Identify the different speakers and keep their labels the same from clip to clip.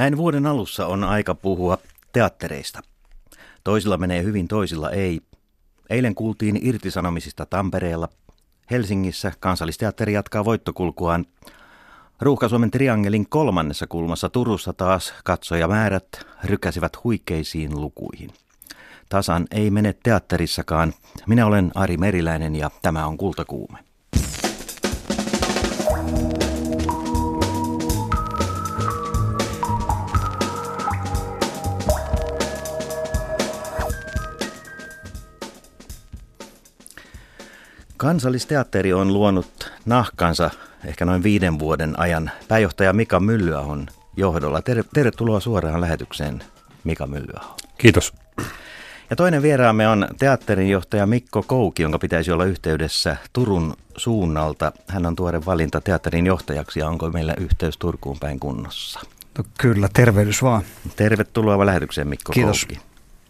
Speaker 1: Näin vuoden alussa on aika puhua teattereista. Toisilla menee hyvin, toisilla ei. Eilen kuultiin irtisanomisista Tampereella. Helsingissä kansallisteatteri jatkaa voittokulkuaan. Ruuhka-Suomen triangelin kolmannessa kulmassa Turussa taas katsojamäärät rykäsivät huikeisiin lukuihin. Tasan ei mene teatterissakaan. Minä olen Ari Meriläinen ja tämä on Kultakuume. Kansallisteatteri on luonut nahkansa ehkä noin viiden vuoden ajan pääjohtaja Mika Myllyahon johdolla. Ter- tervetuloa suoraan lähetykseen, Mika Myllyaho.
Speaker 2: Kiitos.
Speaker 1: Ja toinen vieraamme on teatterin johtaja Mikko Kouki, jonka pitäisi olla yhteydessä Turun suunnalta. Hän on tuore valinta teatterin johtajaksi ja onko meillä yhteys Turkuun päin kunnossa?
Speaker 3: No kyllä, tervehdys vaan.
Speaker 1: Tervetuloa lähetykseen Mikko
Speaker 3: Kiitos.
Speaker 1: Kouki.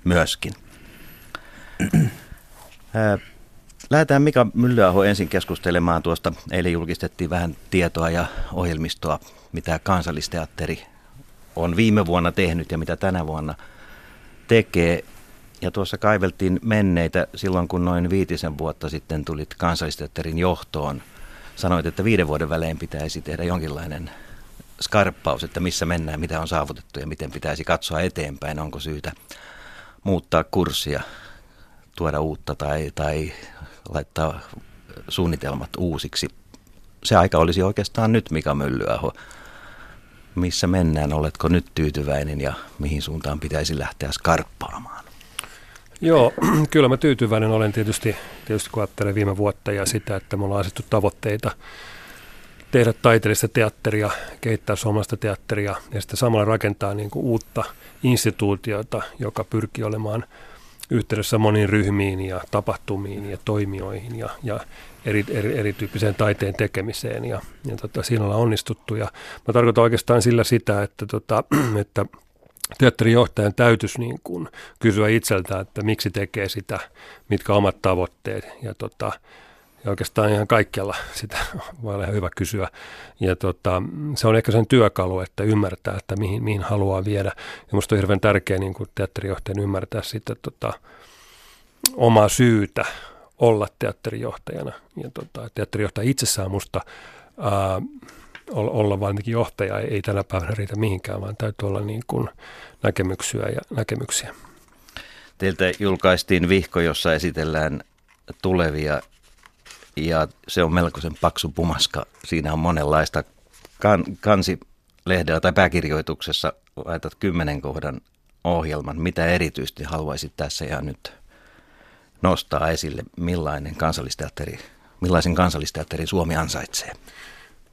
Speaker 1: Myöskin. Lähdetään Mika Myllyaho ensin keskustelemaan tuosta. Eilen julkistettiin vähän tietoa ja ohjelmistoa, mitä kansallisteatteri on viime vuonna tehnyt ja mitä tänä vuonna tekee. Ja tuossa kaiveltiin menneitä silloin, kun noin viitisen vuotta sitten tulit kansallisteatterin johtoon. Sanoit, että viiden vuoden välein pitäisi tehdä jonkinlainen skarppaus, että missä mennään, mitä on saavutettu ja miten pitäisi katsoa eteenpäin. Onko syytä muuttaa kurssia, tuoda uutta tai, tai laittaa suunnitelmat uusiksi. Se aika olisi oikeastaan nyt, Mika Myllyaho. Missä mennään? Oletko nyt tyytyväinen ja mihin suuntaan pitäisi lähteä skarppaamaan?
Speaker 2: Joo, kyllä mä tyytyväinen olen tietysti, tietysti kun ajattelen viime vuotta ja sitä, että me ollaan asettu tavoitteita tehdä taiteellista teatteria, kehittää suomalaista teatteria ja sitten samalla rakentaa niin kuin uutta instituutiota, joka pyrkii olemaan yhteydessä moniin ryhmiin ja tapahtumiin ja toimijoihin ja, ja eri, eri, erityyppiseen taiteen tekemiseen ja, ja tota, siinä ollaan onnistuttu. Ja mä tarkoitan oikeastaan sillä sitä, että, tota, että teatterijohtajan täytyisi niin kuin kysyä itseltään, että miksi tekee sitä, mitkä omat tavoitteet ja, tota, ja oikeastaan ihan kaikkialla sitä voi olla ihan hyvä kysyä. Ja tota, se on ehkä sen työkalu, että ymmärtää, että mihin, mihin haluaa viedä. Ja minusta on hirveän tärkeää niin kuin teatterijohtajan ymmärtää sitten tota, omaa syytä olla teatterijohtajana. Ja tota, teatterijohtaja itsessään musta ää, olla vain johtaja ei, ei tänä päivänä riitä mihinkään, vaan täytyy olla niin kuin näkemyksiä ja näkemyksiä.
Speaker 1: Teiltä julkaistiin vihko, jossa esitellään tulevia ja se on melkoisen paksu pumaska. Siinä on monenlaista kan, kansilehdellä tai pääkirjoituksessa laitat kymmenen kohdan ohjelman. Mitä erityisesti haluaisit tässä ja nyt nostaa esille, millainen kansallisteatteri, millaisen kansallisteatterin Suomi ansaitsee?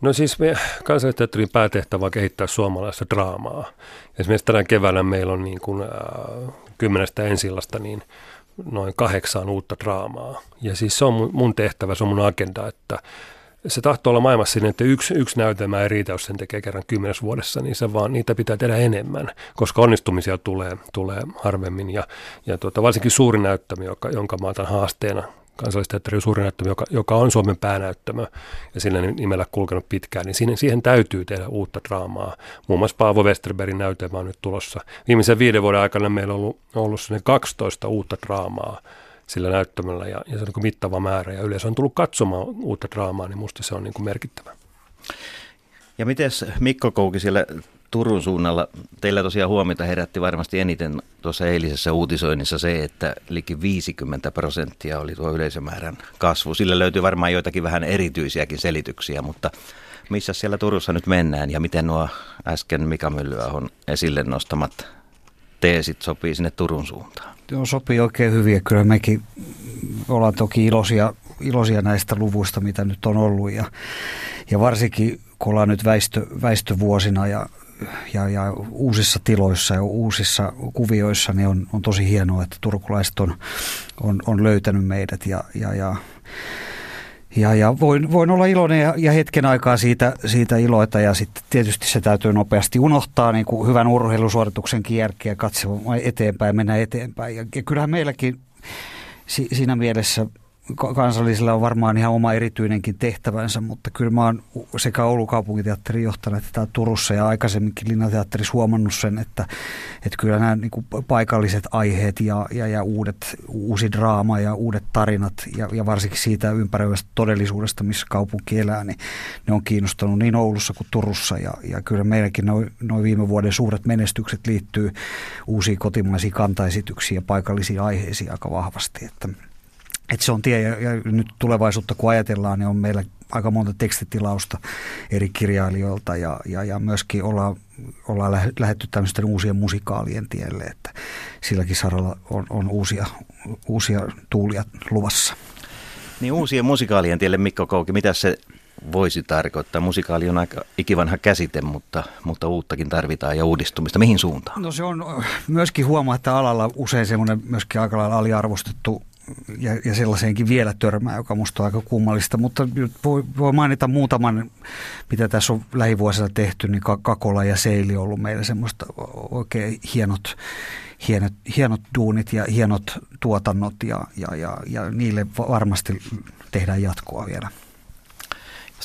Speaker 2: No siis me kansallisteatterin päätehtävä on kehittää suomalaista draamaa. Esimerkiksi tänä keväänä meillä on niin kuin, äh, kymmenestä ensillasta niin noin kahdeksaan uutta draamaa. Ja siis se on mun tehtävä, se on mun agenda, että se tahtoo olla maailmassa sinne, että yksi, yksi näytelmä ei riitä, jos sen tekee kerran kymmenes vuodessa, niin se vaan, niitä pitää tehdä enemmän, koska onnistumisia tulee, tulee harvemmin. Ja, ja tuota, varsinkin suuri näyttämö, joka, jonka mä otan haasteena kansallisteatterin suuri näyttämö, joka, joka on Suomen päänäyttämö ja sillä nimellä kulkenut pitkään, niin siihen, siihen täytyy tehdä uutta draamaa. Muun muassa Paavo Westerbergin näytelmä on nyt tulossa. Viimeisen viiden vuoden aikana meillä on ollut, ollut 12 uutta draamaa sillä näyttämällä ja, ja se on niin mittava määrä ja yleensä on tullut katsomaan uutta draamaa, niin musta se on niin kuin merkittävä.
Speaker 1: Ja miten Mikko Kouki siellä Turun suunnalla, teillä tosiaan huomiota herätti varmasti eniten tuossa eilisessä uutisoinnissa se, että liki 50 prosenttia oli tuo yleisömäärän kasvu. Sillä löytyy varmaan joitakin vähän erityisiäkin selityksiä, mutta missä siellä Turussa nyt mennään ja miten nuo äsken Mika Myllyahon esille nostamat teesit sopii sinne Turun suuntaan?
Speaker 3: Joo, sopii oikein hyvin kyllä mekin ollaan toki iloisia, iloisia näistä luvuista, mitä nyt on ollut ja, ja varsinkin kun ollaan nyt väistö, väistövuosina ja, ja, ja uusissa tiloissa ja uusissa kuvioissa, niin on, on tosi hienoa, että turkulaiset on, on, on löytänyt meidät ja, ja, ja ja, ja voin, voin olla iloinen ja, ja hetken aikaa siitä, siitä iloita ja sitten tietysti se täytyy nopeasti unohtaa niin kuin hyvän urheilusuorituksen kierkeä, katsoa eteenpäin, mennä eteenpäin. Ja, ja kyllähän meilläkin si, siinä mielessä kansallisilla on varmaan ihan oma erityinenkin tehtävänsä, mutta kyllä mä oon sekä Oulun kaupunginteatterin johtajana että Turussa ja aikaisemminkin Linnateatterissa huomannut sen, että, että kyllä nämä niin paikalliset aiheet ja, ja, ja uudet, uusi draama ja uudet tarinat ja, ja varsinkin siitä ympäröivästä todellisuudesta, missä kaupunki elää, niin ne on kiinnostanut niin Oulussa kuin Turussa ja, ja kyllä meidänkin noin noi viime vuoden suuret menestykset liittyy uusiin kotimaisiin kantaesityksiin ja paikallisiin aiheisiin aika vahvasti, että että se on tie, ja, ja nyt tulevaisuutta kun ajatellaan, niin on meillä aika monta tekstitilausta eri kirjailijoilta ja, ja, ja myöskin ollaan, ollaan lähetty tämmöisten uusien musikaalien tielle, että silläkin saralla on, on uusia, uusia tuulia luvassa.
Speaker 1: Niin uusien musikaalien tielle Mikko Kouki, mitä se voisi tarkoittaa? Musikaali on aika ikivanha käsite, mutta, mutta uuttakin tarvitaan ja uudistumista. Mihin suuntaan?
Speaker 3: No se on myöskin huomaa, että alalla usein semmoinen myöskin aika lailla aliarvostettu ja, ja sellaiseenkin vielä törmää, joka musta on aika kummallista. Mutta voi, voi mainita muutaman, mitä tässä on lähivuosina tehty, niin Kakola ja Seili on ollut meillä semmoista oikein hienot, hienot, hienot duunit ja hienot tuotannot ja, ja, ja, ja niille varmasti tehdään jatkoa vielä.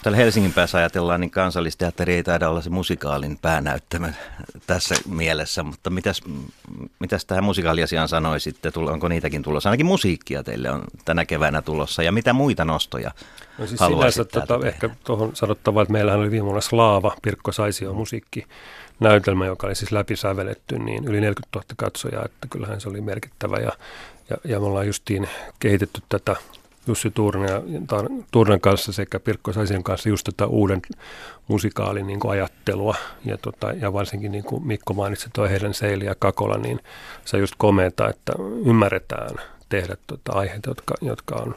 Speaker 1: Jos täällä Helsingin päässä ajatellaan, niin kansallisteatteri ei taida olla se musikaalin päänäyttämö tässä mielessä, mutta mitäs, mitäs tähän musikaaliasiaan sanoisitte? Onko niitäkin tulossa? Ainakin musiikkia teille on tänä keväänä tulossa. Ja mitä muita nostoja no siis sinänsä
Speaker 2: tota, ehkä tuohon sanottava, että meillähän oli viime vuonna Slaava, Pirkko Saisio musiikki näytelmä, joka oli siis läpisäveletty, niin yli 40 000 katsojaa, että kyllähän se oli merkittävä ja, ja, ja me ollaan justiin kehitetty tätä Jussi Tuurinen ja Tuurinen kanssa sekä Pirkko Saisen kanssa just tätä uuden musikaalin niin ajattelua ja, tota, ja varsinkin niin kuin Mikko mainitsi tuo heidän Seili ja Kakola, niin se just komeeta, että ymmärretään tehdä tota aiheita, jotka, jotka on,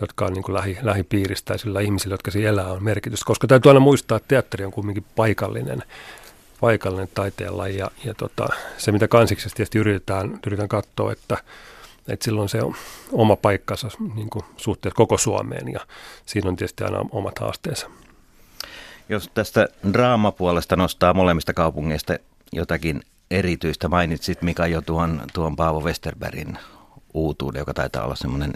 Speaker 2: jotka on niin kuin lähi, lähipiiristä ja sillä ihmisillä, jotka siellä elää, on merkitys. Koska täytyy aina muistaa, että teatteri on kuitenkin paikallinen, paikallinen taiteenlaji ja, ja tota, se, mitä kansiksesti tietysti yritetään, yritetään katsoa, että että silloin se on oma paikkansa niin kuin suhteessa koko Suomeen ja siinä on tietysti aina omat haasteensa.
Speaker 1: Jos tästä draamapuolesta nostaa molemmista kaupungeista jotakin erityistä, mainitsit Mika jo tuon, tuon Paavo Westerbergin uutuuden, joka taitaa olla semmoinen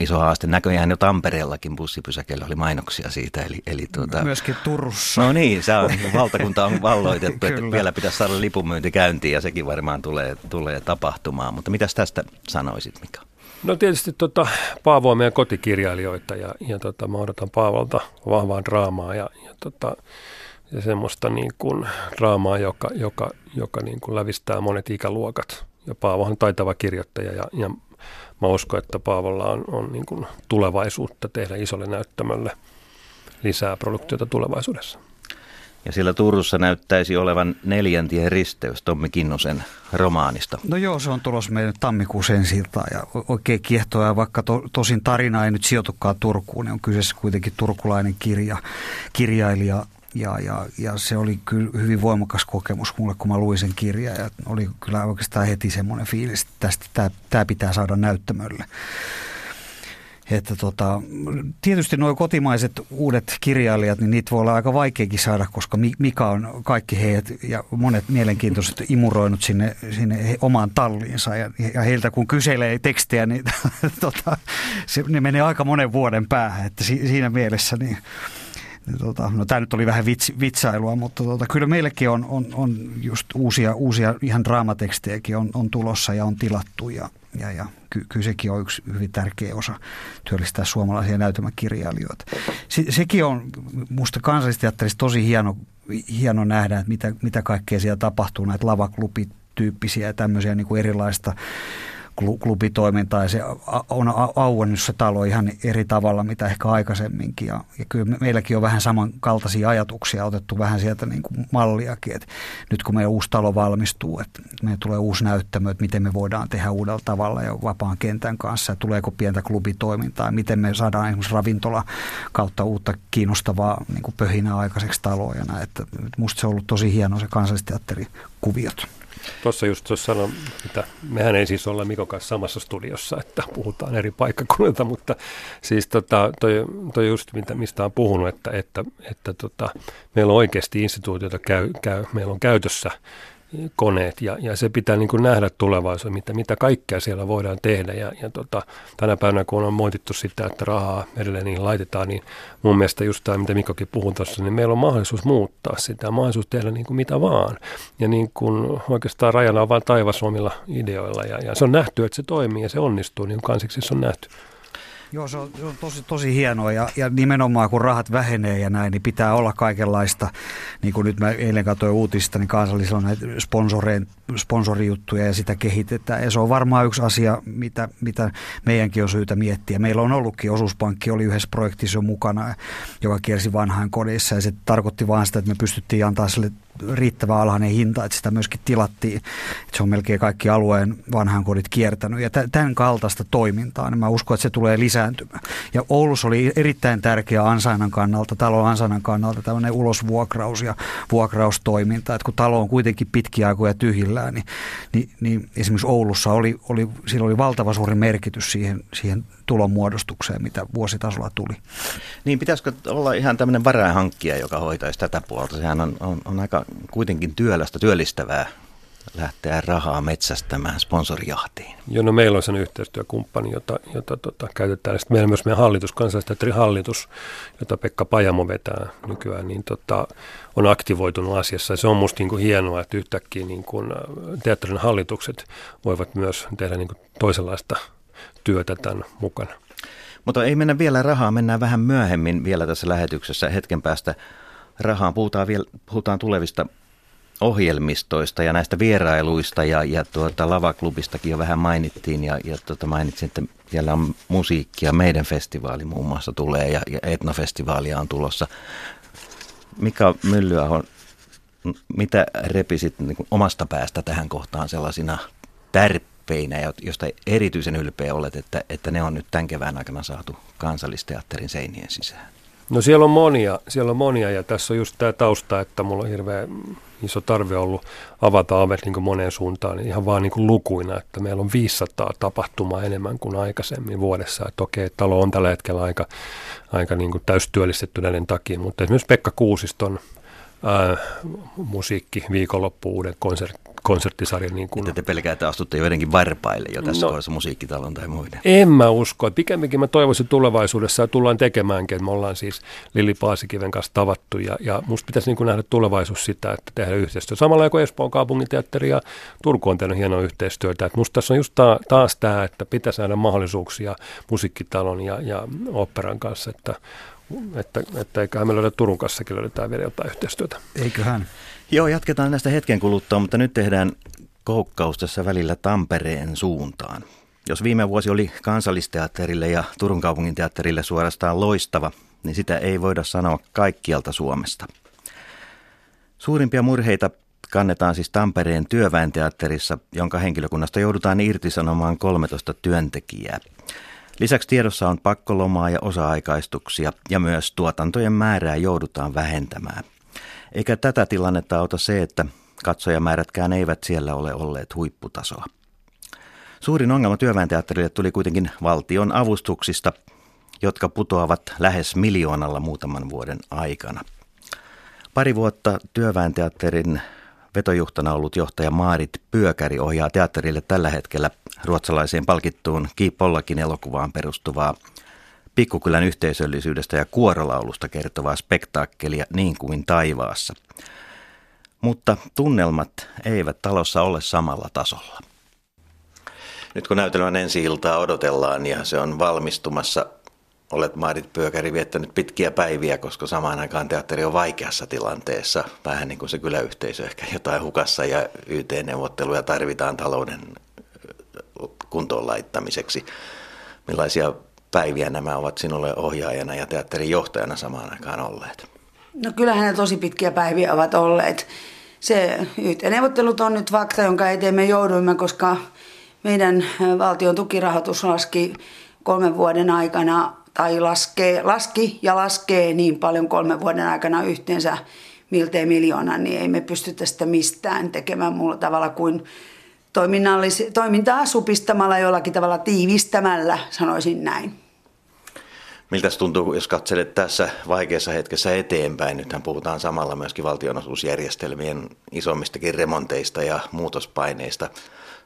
Speaker 1: iso haaste. Näköjään jo Tampereellakin bussipysäkeillä oli mainoksia siitä. Eli, eli tuota,
Speaker 3: Myöskin Turussa.
Speaker 1: No niin, se on, valtakunta on valloitettu, että vielä pitäisi saada lipunmyynti käyntiin ja sekin varmaan tulee, tulee tapahtumaan. Mutta mitäs tästä sanoisit, Mika?
Speaker 2: No tietysti tota, Paavo on meidän kotikirjailijoita ja, ja tota, mä odotan Paavolta vahvaa draamaa ja, ja, tota, ja semmoista niin kuin draamaa, joka, joka, joka niin kuin lävistää monet ikäluokat. Ja Paavo on taitava kirjoittaja ja, ja mä uskon, että Paavolla on, on niin kuin tulevaisuutta tehdä isolle näyttämölle lisää produktiota tulevaisuudessa.
Speaker 1: Ja siellä Turussa näyttäisi olevan neljäntien risteys Tommi Kinnusen romaanista.
Speaker 3: No joo, se on tulos meidän tammikuussa ensi ja oikein kiehtoa. Ja vaikka to, tosin tarina ei nyt sijoitukaan Turkuun, niin on kyseessä kuitenkin turkulainen kirja, kirjailija ja, ja, ja se oli kyllä hyvin voimakas kokemus mulle, kun mä luin sen kirjan. Ja oli kyllä oikeastaan heti semmoinen fiilis, että tästä tämä, pitää saada näyttämölle. Että tota, tietysti nuo kotimaiset uudet kirjailijat, niin niitä voi olla aika vaikeakin saada, koska Mika on kaikki heidät ja monet mielenkiintoiset imuroinut sinne, sinne omaan talliinsa. Ja, ja heiltä kun kyselee tekstejä, niin tota, se, ne menee aika monen vuoden päähän. Että si, siinä mielessä niin Tota, no tämä nyt oli vähän vits, vitsailua, mutta tota, kyllä meillekin on, on, on just uusia, uusia ihan draamatekstejäkin on, on tulossa ja on tilattu ja, ja, ja ky, kyllä sekin on yksi hyvin tärkeä osa työllistää suomalaisia näytelmäkirjailijoita. Se, sekin on musta kansallisteatterissa tosi hieno, hieno nähdä, että mitä, mitä kaikkea siellä tapahtuu, näitä lavaklubityyppisiä ja tämmöisiä niin kuin erilaista klubitoimintaa ja se on auennut se talo ihan eri tavalla mitä ehkä aikaisemminkin. Ja, ja kyllä meilläkin on vähän samankaltaisia ajatuksia otettu vähän sieltä niin kuin malliakin, että nyt kun meidän uusi talo valmistuu, että meidän tulee uusi näyttämö, että miten me voidaan tehdä uudella tavalla ja vapaan kentän kanssa, ja tuleeko pientä klubitoimintaa, ja miten me saadaan esimerkiksi ravintola kautta uutta kiinnostavaa niin kuin pöhinää aikaiseksi taloa ja näin. Että musta se on ollut tosi hieno se kansallisteatterikuviot.
Speaker 2: Tuossa just tuossa sanon, että mehän ei siis olla Mikon kanssa samassa studiossa, että puhutaan eri paikkakunnilta, mutta siis tota, toi, toi just mitä, mistä on puhunut, että, että, että tota, meillä on oikeasti instituutioita käy, käy, meillä on käytössä koneet ja, ja se pitää niin kuin nähdä tulevaisuudessa, mitä, mitä kaikkea siellä voidaan tehdä. Ja, ja tota, tänä päivänä kun on moitittu sitä, että rahaa edelleen niihin laitetaan, niin mun mielestä just tämä, mitä Mikkokin puhun tuossa, niin meillä on mahdollisuus muuttaa sitä, mahdollisuus tehdä niin kuin mitä vaan. Ja niin kuin oikeastaan rajana on vain taivas omilla ideoilla. Ja, ja se on nähty, että se toimii ja se onnistuu, niin kuin kansiksissa on nähty.
Speaker 3: Joo, se on, se on tosi, tosi hienoa ja, ja nimenomaan kun rahat vähenee ja näin, niin pitää olla kaikenlaista. Niin kuin nyt mä eilen katsoin uutista, niin kansallisilla on näitä sponsorijuttuja ja sitä kehitetään. Ja se on varmaan yksi asia, mitä, mitä meidänkin on syytä miettiä. Meillä on ollutkin osuuspankki, oli yhdessä projektissa mukana, joka kiersi vanhaan kodissa ja se tarkoitti vaan sitä, että me pystyttiin antaa sille riittävän alhainen hinta, että sitä myöskin tilattiin. Että se on melkein kaikki alueen vanhan kodit kiertänyt. Ja tämän kaltaista toimintaa, niin mä uskon, että se tulee lisääntymään. Ja Oulussa oli erittäin tärkeä ansainnan kannalta, talon ansainnan kannalta tämmöinen ulosvuokraus ja vuokraustoiminta. Että kun talo on kuitenkin pitkiä aikoja tyhjillään, niin, niin, niin esimerkiksi Oulussa oli, oli, sillä oli valtava suuri merkitys siihen, siihen tulonmuodostukseen, mitä vuositasolla tuli.
Speaker 1: Niin pitäisikö olla ihan tämmöinen varainhankkija, joka hoitaisi tätä puolta? Sehän on, on, on aika kuitenkin työlästä, työllistävää lähteä rahaa metsästämään sponsorijahtiin.
Speaker 2: Joo, no meillä on sen yhteistyökumppani, jota, jota tota, käytetään. Sitten meillä on myös meidän hallitus, kansallisteatterin hallitus, jota Pekka Pajamo vetää nykyään, niin tota, on aktivoitunut asiassa. Ja se on musta niin kuin hienoa, että yhtäkkiä niin kuin, äh, teatterin hallitukset voivat myös tehdä niin kuin toisenlaista työtä tämän mukana.
Speaker 1: Mutta ei mennä vielä rahaa, mennään vähän myöhemmin vielä tässä lähetyksessä hetken päästä rahaan. Puhutaan, vielä, puhutaan tulevista ohjelmistoista ja näistä vierailuista ja, ja tuota, lavaklubistakin jo vähän mainittiin ja, ja tuota, mainitsin, että siellä on musiikkia. Meidän festivaali muun muassa tulee ja, ja etnofestivaalia on tulossa. Mika Myllyaho, mitä repisit niin omasta päästä tähän kohtaan sellaisina tärppeinä, josta erityisen ylpeä olet, että, että ne on nyt tämän kevään aikana saatu kansallisteatterin seinien sisään?
Speaker 2: No siellä on monia, siellä on monia ja tässä on just tämä tausta, että mulla on hirveän iso tarve ollut avata avet niin moneen suuntaan niin ihan vaan niin kuin lukuina, että meillä on 500 tapahtumaa enemmän kuin aikaisemmin vuodessa. Että okei, talo on tällä hetkellä aika, aika niin täystyöllistetty näiden takia, mutta esimerkiksi Pekka Kuusiston ää, musiikki viikonloppu uuden konsertti konserttisarja. Niin
Speaker 1: kuin... Että te pelkäätte astutte jotenkin varpaille jo tässä no, kohdassa musiikkitalon tai muiden.
Speaker 2: En mä usko. Pikemminkin mä toivoisin tulevaisuudessa ja tullaan tekemäänkin. Että me ollaan siis Lili Paasikiven kanssa tavattu ja, ja musta pitäisi niin kuin nähdä tulevaisuus sitä, että tehdä yhteistyötä. Samalla kuin Espoon kaupunginteatteri ja Turku on tehnyt hienoa yhteistyötä. Että musta tässä on just ta- taas tämä, että pitäisi nähdä mahdollisuuksia musiikkitalon ja, ja operan kanssa, että että, että eiköhän me löydä Turun kanssakin löydetään vielä jotain yhteistyötä.
Speaker 3: Eiköhän.
Speaker 1: Joo, jatketaan näistä hetken kuluttua, mutta nyt tehdään koukkaus tässä välillä Tampereen suuntaan. Jos viime vuosi oli kansallisteatterille ja Turun kaupungin teatterille suorastaan loistava, niin sitä ei voida sanoa kaikkialta Suomesta. Suurimpia murheita kannetaan siis Tampereen työväenteatterissa, jonka henkilökunnasta joudutaan irtisanomaan 13 työntekijää. Lisäksi tiedossa on pakkolomaa ja osa-aikaistuksia ja myös tuotantojen määrää joudutaan vähentämään. Eikä tätä tilannetta auta se, että katsojamäärätkään eivät siellä ole olleet huipputasoa. Suurin ongelma työväenteatterille tuli kuitenkin valtion avustuksista, jotka putoavat lähes miljoonalla muutaman vuoden aikana. Pari vuotta työväenteatterin vetojuhtana ollut johtaja Maarit Pyökäri ohjaa teatterille tällä hetkellä ruotsalaiseen palkittuun Kiipollakin elokuvaan perustuvaa pikkukylän yhteisöllisyydestä ja kuorolaulusta kertovaa spektaakkelia niin kuin taivaassa. Mutta tunnelmat eivät talossa ole samalla tasolla. Nyt kun näytelmän ensi iltaa odotellaan ja se on valmistumassa, olet Maarit Pyökäri viettänyt pitkiä päiviä, koska samaan aikaan teatteri on vaikeassa tilanteessa. Vähän niin kuin se kyläyhteisö ehkä jotain hukassa ja YT-neuvotteluja tarvitaan talouden kuntoon laittamiseksi. Millaisia päiviä nämä ovat sinulle ohjaajana ja teatterin johtajana samaan aikaan olleet?
Speaker 4: No kyllähän ne tosi pitkiä päiviä ovat olleet. Se YT-neuvottelut on nyt fakta, jonka eteen me jouduimme, koska meidän valtion tukirahoitus laski kolmen vuoden aikana, tai laskee, laski ja laskee niin paljon kolmen vuoden aikana yhteensä miltei miljoona, niin ei me pystytä sitä mistään tekemään muulla tavalla kuin toimintaa supistamalla jollakin tavalla tiivistämällä, sanoisin näin.
Speaker 1: Miltä tuntuu, jos katselet tässä vaikeassa hetkessä eteenpäin? Nythän puhutaan samalla myöskin valtionosuusjärjestelmien isommistakin remonteista ja muutospaineista.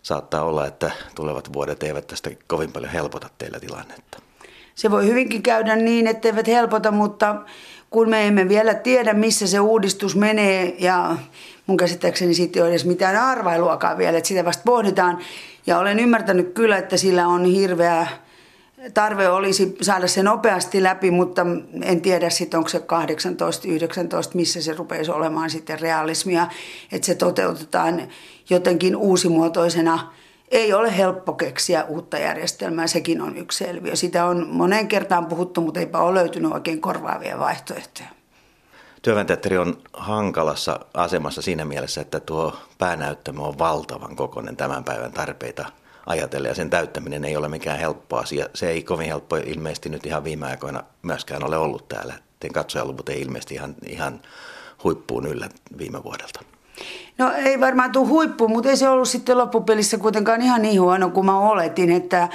Speaker 1: Saattaa olla, että tulevat vuodet eivät tästä kovin paljon helpota teillä tilannetta.
Speaker 4: Se voi hyvinkin käydä niin, etteivät helpota, mutta kun me emme vielä tiedä, missä se uudistus menee ja mun käsittääkseni siitä ei ole edes mitään arvailuakaan vielä, että sitä vasta pohditaan. Ja olen ymmärtänyt kyllä, että sillä on hirveä tarve olisi saada se nopeasti läpi, mutta en tiedä sitten onko se 18, 19, missä se rupeisi olemaan sitten realismia, että se toteutetaan jotenkin uusimuotoisena. Ei ole helppo keksiä uutta järjestelmää, sekin on yksi selviö. Sitä on moneen kertaan puhuttu, mutta eipä ole löytynyt oikein korvaavia vaihtoehtoja.
Speaker 1: Työväenteatteri on hankalassa asemassa siinä mielessä, että tuo päänäyttämö on valtavan kokoinen tämän päivän tarpeita ajatellen ja sen täyttäminen ei ole mikään helppo asia. Se ei kovin helppo ilmeisesti nyt ihan viime aikoina myöskään ole ollut täällä. Katsojaluvut ei ilmeisesti ihan, ihan huippuun yllä viime vuodelta.
Speaker 4: No ei varmaan tule huippu, mutta ei se ollut sitten loppupelissä kuitenkaan ihan niin huono kuin mä oletin, että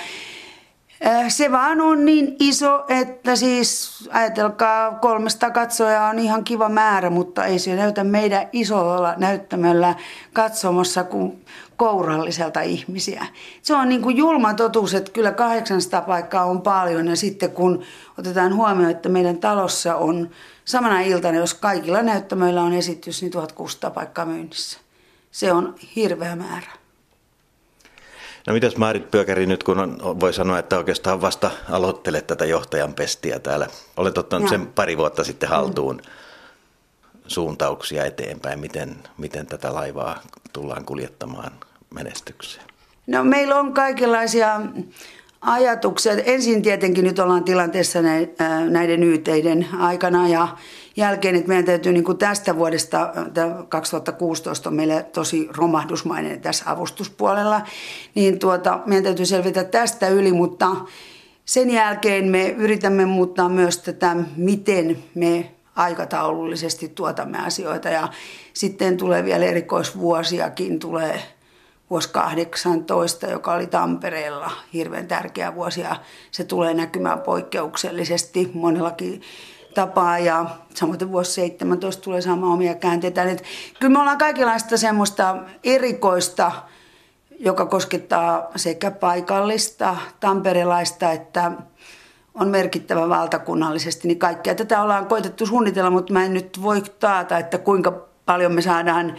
Speaker 4: Äh, se vaan on niin iso, että siis ajatelkaa, kolmesta katsojaa on ihan kiva määrä, mutta ei se näytä meidän isolla näyttämällä katsomassa kuin kouralliselta ihmisiä. Se on niin kuin julma totuus, että kyllä 800 paikkaa on paljon ja sitten kun otetaan huomioon, että meidän talossa on samana iltana, jos kaikilla näyttämöillä on esitys, niin 1600 paikkaa myynnissä. Se on hirveä määrä.
Speaker 1: No mitäs Maarit Pyökäri nyt, kun on, voi sanoa, että oikeastaan vasta aloittelet tätä johtajan pestiä täällä. Olet ottanut ja. sen pari vuotta sitten haltuun mm. suuntauksia eteenpäin. Miten, miten tätä laivaa tullaan kuljettamaan menestykseen?
Speaker 4: No meillä on kaikenlaisia ajatuksia. Ensin tietenkin nyt ollaan tilanteessa näidenyyteiden aikana ja jälkeen, että meidän täytyy niin kuin tästä vuodesta, 2016 on meillä tosi romahdusmainen tässä avustuspuolella, niin tuota, meidän täytyy selvitä tästä yli, mutta sen jälkeen me yritämme muuttaa myös tätä, miten me aikataulullisesti tuotamme asioita ja sitten tulee vielä erikoisvuosiakin, tulee vuosi 18, joka oli Tampereella. Hirveän tärkeä vuosi ja se tulee näkymään poikkeuksellisesti monellakin tapaa. Ja samoin vuosi 17 tulee saamaan omia käänteitä. Et kyllä me ollaan kaikenlaista semmoista erikoista, joka koskettaa sekä paikallista, tamperelaista että on merkittävä valtakunnallisesti, niin kaikkea tätä ollaan koitettu suunnitella, mutta mä en nyt voi taata, että kuinka paljon me saadaan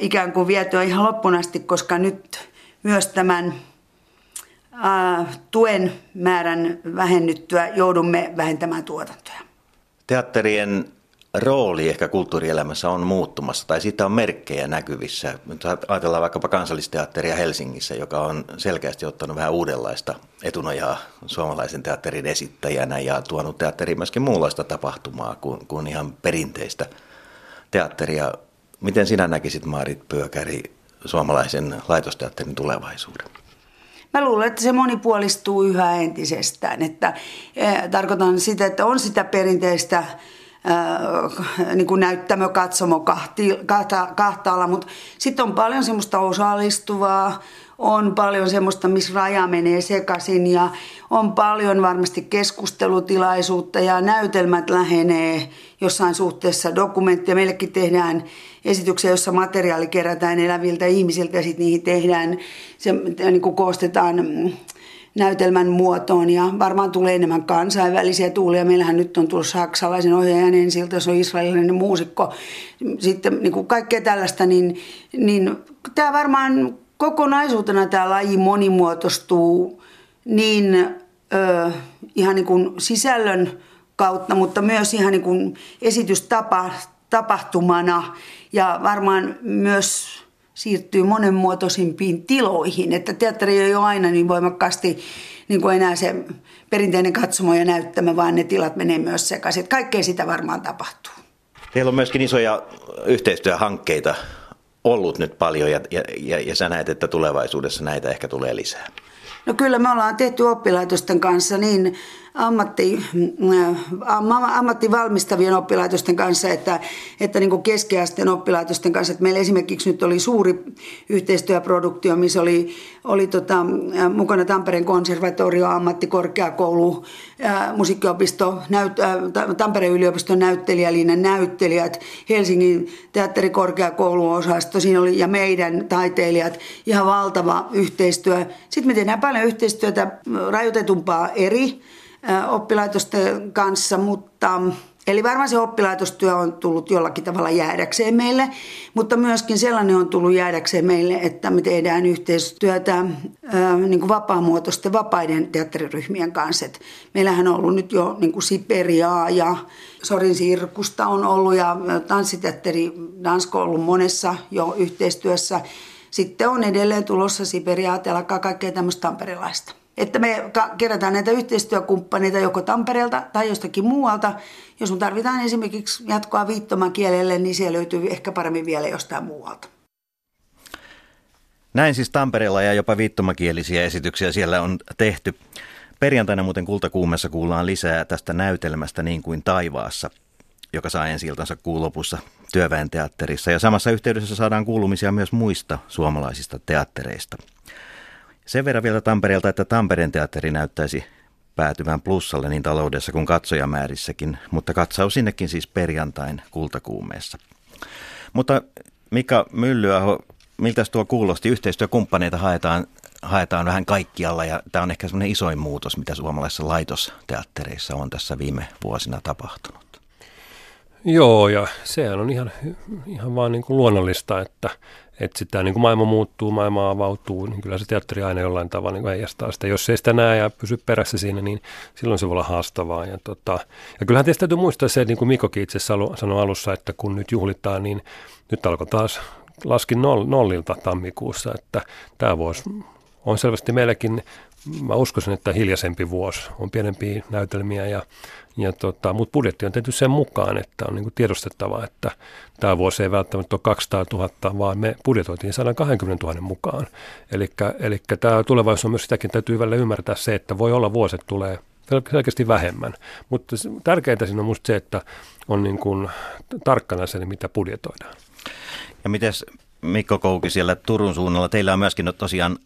Speaker 4: ikään kuin vietyä ihan loppuun asti, koska nyt myös tämän tuen määrän vähennyttyä joudumme vähentämään tuotantoja.
Speaker 1: Teatterien rooli ehkä kulttuurielämässä on muuttumassa, tai siitä on merkkejä näkyvissä. Nyt ajatellaan vaikkapa kansallisteatteria Helsingissä, joka on selkeästi ottanut vähän uudenlaista etunojaa suomalaisen teatterin esittäjänä ja tuonut teatteriin myöskin muunlaista tapahtumaa kuin, kuin ihan perinteistä teatteria. Miten sinä näkisit, Maarit Pyökäri, suomalaisen laitosteatterin tulevaisuuden?
Speaker 4: Mä luulen, että se monipuolistuu yhä entisestään. Että, äh, tarkoitan sitä, että on sitä perinteistä äh, niin kuin näyttämö, katsomo kahti, kahta, kahtaalla, mutta sitten on paljon semmoista osallistuvaa, on paljon semmoista, missä raja menee sekaisin ja on paljon varmasti keskustelutilaisuutta ja näytelmät lähenee jossain suhteessa dokumenttia. Meillekin tehdään esityksiä, jossa materiaali kerätään eläviltä ihmisiltä ja sitten niihin tehdään, se niin kuin koostetaan näytelmän muotoon ja varmaan tulee enemmän kansainvälisiä tuulia. Meillähän nyt on tullut saksalaisen ohjaajan ensiltä, se on israelilainen muusikko, sitten niin kuin kaikkea tällaista, niin, niin tämä varmaan kokonaisuutena tämä laji monimuotoistuu niin ö, ihan niin kuin sisällön kautta, mutta myös ihan niin kuin esitystapa tapahtumana ja varmaan myös siirtyy monenmuotoisimpiin tiloihin, että teatteri ei ole aina niin voimakkaasti niin kuin enää se perinteinen katsomo ja näyttämä, vaan ne tilat menee myös sekaisin. Kaikkea sitä varmaan tapahtuu.
Speaker 1: Teillä on myöskin isoja yhteistyöhankkeita ollut nyt paljon ja, ja, ja, ja sä näet, että tulevaisuudessa näitä ehkä tulee lisää.
Speaker 4: No kyllä me ollaan tehty oppilaitosten kanssa niin ammatti, äh, ammattivalmistavien oppilaitosten kanssa, että, että niin kuin keskiasteen oppilaitosten kanssa. Että meillä esimerkiksi nyt oli suuri yhteistyöproduktio, missä oli, oli tota, äh, mukana Tampereen konservatorio, ammattikorkeakoulu, äh, musiikkiopisto, näyt, Tampereen yliopiston näyttelijälinjan näyttelijät, Helsingin teatterikorkeakouluosasto, siinä oli ja meidän taiteilijat, ihan valtava yhteistyö. Sitten me tehdään paljon yhteistyötä rajoitetumpaa eri oppilaitosten kanssa, mutta Eli varmaan se oppilaitostyö on tullut jollakin tavalla jäädäkseen meille, mutta myöskin sellainen on tullut jäädäkseen meille, että me tehdään yhteistyötä ää, niin kuin vapaamuotoisten vapaiden teatteriryhmien kanssa. Et meillähän on ollut nyt jo niin kuin Siperiaa ja Sorin Sirkusta on ollut ja tanssiteatteri Dansko on ollut monessa jo yhteistyössä. Sitten on edelleen tulossa Siperiaa, telakkaa, kaikkea tämmöistä tamperilaista että me kerätään näitä yhteistyökumppaneita joko Tampereelta tai jostakin muualta. Jos me tarvitaan esimerkiksi jatkoa viittomakielelle, niin se löytyy ehkä paremmin vielä jostain muualta.
Speaker 1: Näin siis Tampereella ja jopa viittomakielisiä esityksiä siellä on tehty. Perjantaina muuten Kultakuumessa kuullaan lisää tästä näytelmästä niin kuin taivaassa, joka saa ensi iltansa kuun lopussa työväen teatterissa. Ja samassa yhteydessä saadaan kuulumisia myös muista suomalaisista teattereista. Sen verran vielä Tampereelta, että Tampereen teatteri näyttäisi päätyvän plussalle niin taloudessa kuin katsojamäärissäkin, mutta katsaus sinnekin siis perjantain kultakuumeessa. Mutta Mika Myllyaho, miltä tuo kuulosti? Yhteistyökumppaneita haetaan, haetaan vähän kaikkialla ja tämä on ehkä semmoinen isoin muutos, mitä suomalaisissa laitosteattereissa on tässä viime vuosina tapahtunut.
Speaker 2: Joo, ja sehän on ihan, ihan vaan niin kuin luonnollista, että, että sitä niin maailma muuttuu, maailma avautuu, niin kyllä se teatteri aina jollain tavalla niin heijastaa sitä. Jos ei sitä näe ja pysy perässä siinä, niin silloin se voi olla haastavaa. Ja, tota, ja kyllähän teistä täytyy muistaa se, niin kuin Mikokin itse sanoi alussa, että kun nyt juhlitaan, niin nyt alkoi taas laskin nollilta tammikuussa, että tämä vuosi on selvästi meilläkin mä uskoisin, että hiljaisempi vuosi on pienempiä näytelmiä, ja, ja tota, mutta budjetti on tehty sen mukaan, että on niin tiedostettava, että tämä vuosi ei välttämättä ole 200 000, vaan me budjetoitiin 120 000 mukaan. Eli tämä tulevaisuus on myös sitäkin, täytyy välillä ymmärtää se, että voi olla vuoset tulee selkeästi vähemmän. Mutta tärkeintä siinä on minusta se, että on niin kuin tarkkana se, mitä budjetoidaan.
Speaker 1: Ja miten Mikko Kouki siellä Turun suunnalla, teillä on myöskin tosiaan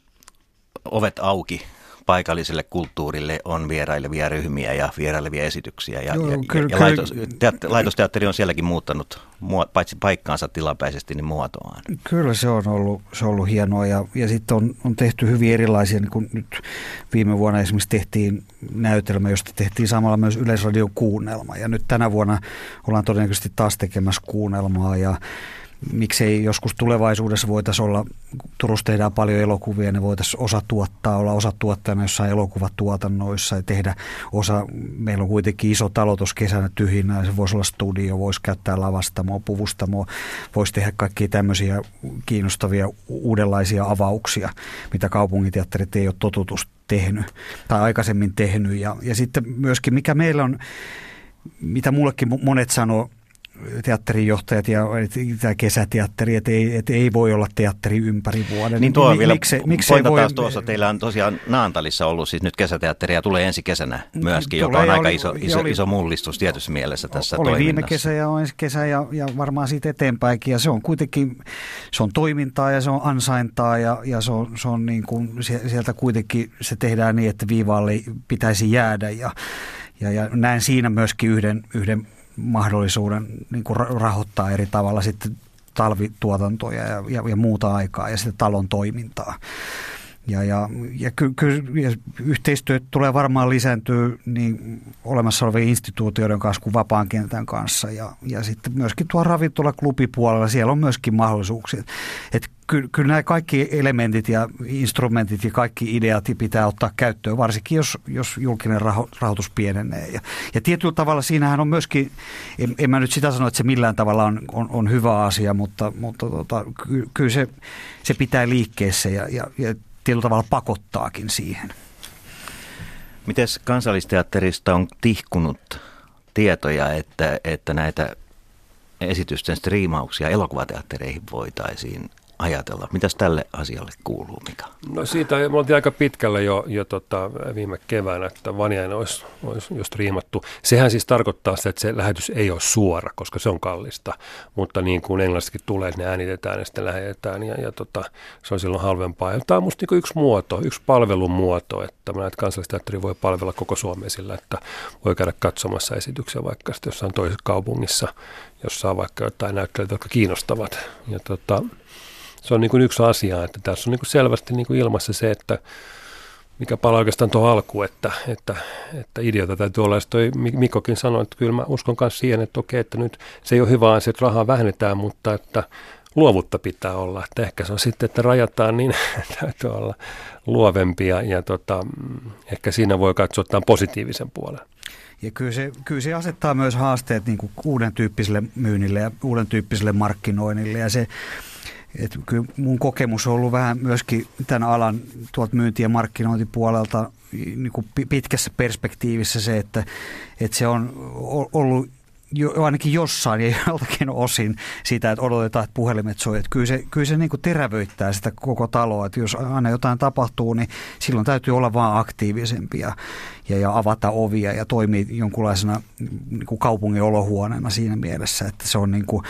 Speaker 1: ovet auki paikalliselle kulttuurille on vierailevia ryhmiä ja vierailevia esityksiä. Ja, Joo, ja, kyllä, ja laitos, teatteri, laitosteatteri on sielläkin muuttanut paitsi paikkaansa tilapäisesti, niin muotoaan.
Speaker 3: Kyllä se on ollut, se on ollut hienoa ja, ja sitten on, on tehty hyvin erilaisia, niin kuin nyt viime vuonna esimerkiksi tehtiin näytelmä, josta tehtiin samalla myös Yleisradion kuunnelma ja nyt tänä vuonna ollaan todennäköisesti taas tekemässä kuunnelmaa ja miksei joskus tulevaisuudessa voitaisiin olla, Turussa tehdään paljon elokuvia, ne voitaisiin osa tuottaa, olla osa tuottajana jossain elokuvatuotannoissa ja tehdä osa, meillä on kuitenkin iso talo tuossa kesänä tyhjinä, se voisi olla studio, voisi käyttää lavastamoa, puvustamoa, voisi tehdä kaikkia tämmöisiä kiinnostavia uudenlaisia avauksia, mitä kaupunginteatterit ei ole totutus tehnyt tai aikaisemmin tehnyt. Ja, ja sitten myöskin mikä meillä on, mitä mullekin monet sanoo, teatterijohtajat ja tämä kesäteatteri, että ei, että ei voi olla teatteri ympäri vuoden.
Speaker 1: Niin tuo vielä miksi, miksi voi... taas tuossa, teillä on tosiaan Naantalissa ollut siis nyt kesäteatteri ja tulee ensi kesänä myöskin, tulee, joka on aika oli, iso, iso, oli, iso mullistus tietyssä mielessä tässä
Speaker 3: oli
Speaker 1: toiminnassa.
Speaker 3: viime kesä ja ensi kesä ja, ja varmaan siitä eteenpäinkin ja se on kuitenkin, se on toimintaa ja se on ansaintaa ja, ja se on, se on niin kuin, sieltä kuitenkin se tehdään niin, että viivaalle pitäisi jäädä ja, ja, ja näen siinä myöskin yhden, yhden mahdollisuuden niin kuin rahoittaa eri tavalla sitten talvituotantoja ja, ja, ja muuta aikaa ja sitten talon toimintaa. Ja, ja, ja ky, ky, ja yhteistyö tulee varmaan lisääntyä niin olemassa olevien instituutioiden kanssa kuin vapaan kentän kanssa. Ja, ja sitten myöskin tuo ravintola-klubipuolella siellä on myöskin mahdollisuuksia. Että kyllä, kyllä nämä kaikki elementit ja instrumentit ja kaikki ideat pitää ottaa käyttöön, varsinkin jos, jos julkinen raho, rahoitus pienenee. Ja, ja tietyllä tavalla siinähän on myöskin, en, en mä nyt sitä sano, että se millään tavalla on, on, on hyvä asia, mutta, mutta tota, ky, kyllä se, se pitää liikkeessä ja, ja, ja tietyllä tavalla pakottaakin siihen.
Speaker 1: Miten kansallisteatterista on tihkunut tietoja, että, että näitä esitysten striimauksia elokuvateattereihin voitaisiin ajatella. Mitäs tälle asialle kuuluu, Mika?
Speaker 2: No siitä me oltiin aika pitkällä jo, jo tota, viime keväänä, että Vaniainen olisi, olisi just riimattu. Sehän siis tarkoittaa sitä, että se lähetys ei ole suora, koska se on kallista, mutta niin kuin englannissakin tulee, ne äänitetään ja sitten lähetetään ja, ja tota, se on silloin halvempaa. Ja tämä on musta niin yksi muoto, yksi palvelun muoto, että mä kansallisteatteri voi palvella koko Suomea sillä, että voi käydä katsomassa esityksiä vaikka sitten jossain toisessa kaupungissa, jossa on vaikka jotain näyttelijöitä, jotka kiinnostavat. Ja tota, se on niin kuin yksi asia, että tässä on niin kuin selvästi niin kuin ilmassa se, että mikä palaa oikeastaan tuohon alkuun, että, että, että ideota täytyy olla. Sitten Mikkokin sanoi, että kyllä mä uskon myös siihen, että okei, että nyt se ei ole hyvä asia, että rahaa vähennetään, mutta että luovuutta pitää olla. Että ehkä se on sitten, että rajataan, niin täytyy olla luovempia ja tota, ehkä siinä voi katsoa tämän positiivisen puolen.
Speaker 3: Ja kyllä se, kyllä se asettaa myös haasteet niin kuin uuden tyyppiselle myynnille ja uuden tyyppiselle markkinoinnille ja se et kyllä mun kokemus on ollut vähän myöskin tämän alan tuolta myynti- ja markkinointipuolelta niin kuin pitkässä perspektiivissä se, että, että se on ollut jo, ainakin jossain ja joltakin osin sitä, että odotetaan, että puhelimet soi. Että kyllä se, kyllä se niin kuin terävöittää sitä koko taloa, että jos aina jotain tapahtuu, niin silloin täytyy olla vaan aktiivisempia ja, ja avata ovia ja toimii jonkunlaisena niin kuin kaupungin olohuoneena siinä mielessä, että se on niin kuin,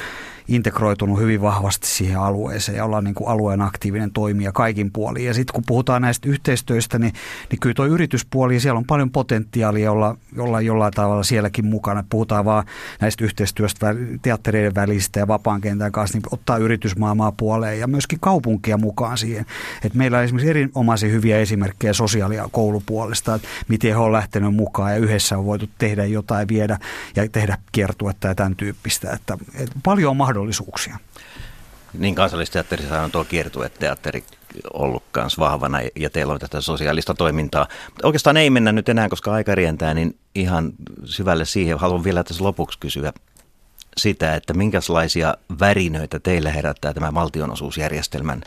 Speaker 3: integroitunut hyvin vahvasti siihen alueeseen ja ollaan niin kuin alueen aktiivinen toimija kaikin puolin. Ja sitten kun puhutaan näistä yhteistyöstä, niin, niin kyllä tuo yrityspuoli, siellä on paljon potentiaalia olla, olla jollain tavalla sielläkin mukana. Puhutaan vaan näistä yhteistyöstä teattereiden välistä ja vapaan kentän kanssa, niin ottaa yritysmaailmaa puoleen ja myöskin kaupunkia mukaan siihen. Et meillä on esimerkiksi erinomaisia hyviä esimerkkejä sosiaali- ja koulupuolesta, että miten he on lähtenyt mukaan ja yhdessä on voitu tehdä jotain, viedä ja tehdä kiertuetta ja tämän tyyppistä. Että, että paljon on mahdollisuuksia.
Speaker 1: Niin kansallisteatterissa on tuo kiertueteatteri ollut myös vahvana ja teillä on tätä sosiaalista toimintaa. Mutta oikeastaan ei mennä nyt enää, koska aika rientää, niin ihan syvälle siihen haluan vielä tässä lopuksi kysyä sitä, että minkälaisia värinöitä teillä herättää tämä valtionosuusjärjestelmän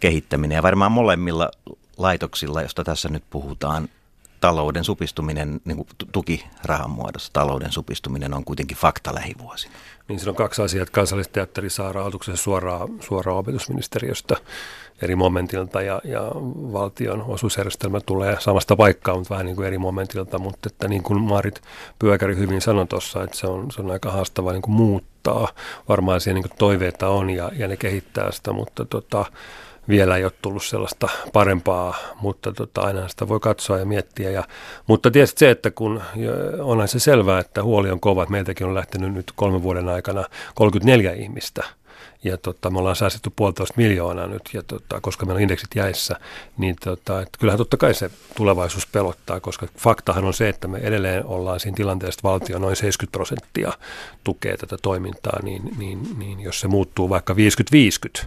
Speaker 1: kehittäminen. Ja varmaan molemmilla laitoksilla, josta tässä nyt puhutaan, talouden supistuminen, niin kuin tukirahan muodossa talouden supistuminen on kuitenkin fakta lähivuosina.
Speaker 2: Niin siinä on kaksi asiaa, että kansallisteatteri saa rahoituksen suoraan, suoraan opetusministeriöstä eri momentilta ja, ja valtion osuusjärjestelmä tulee samasta paikkaa, mutta vähän niin kuin eri momentilta, mutta että niin kuin Marit Pyökäri hyvin sanoi tuossa, että se on, se on aika haastava niin kuin muuttaa. Varmaan siellä niin kuin toiveita on ja, ja ne kehittää sitä, mutta tota, vielä ei ole tullut sellaista parempaa, mutta tota, aina sitä voi katsoa ja miettiä. Ja, mutta tietysti se, että kun onhan se selvää, että huoli on kova, että meiltäkin on lähtenyt nyt kolmen vuoden aikana 34 ihmistä – ja tota, me ollaan säästetty puolitoista miljoonaa nyt, ja tota, koska meillä on indeksit jäissä, niin tota, että kyllähän totta kai se tulevaisuus pelottaa, koska faktahan on se, että me edelleen ollaan siinä tilanteessa, että valtio noin 70 prosenttia tukee tätä toimintaa, niin, niin, niin jos se muuttuu vaikka 50-50,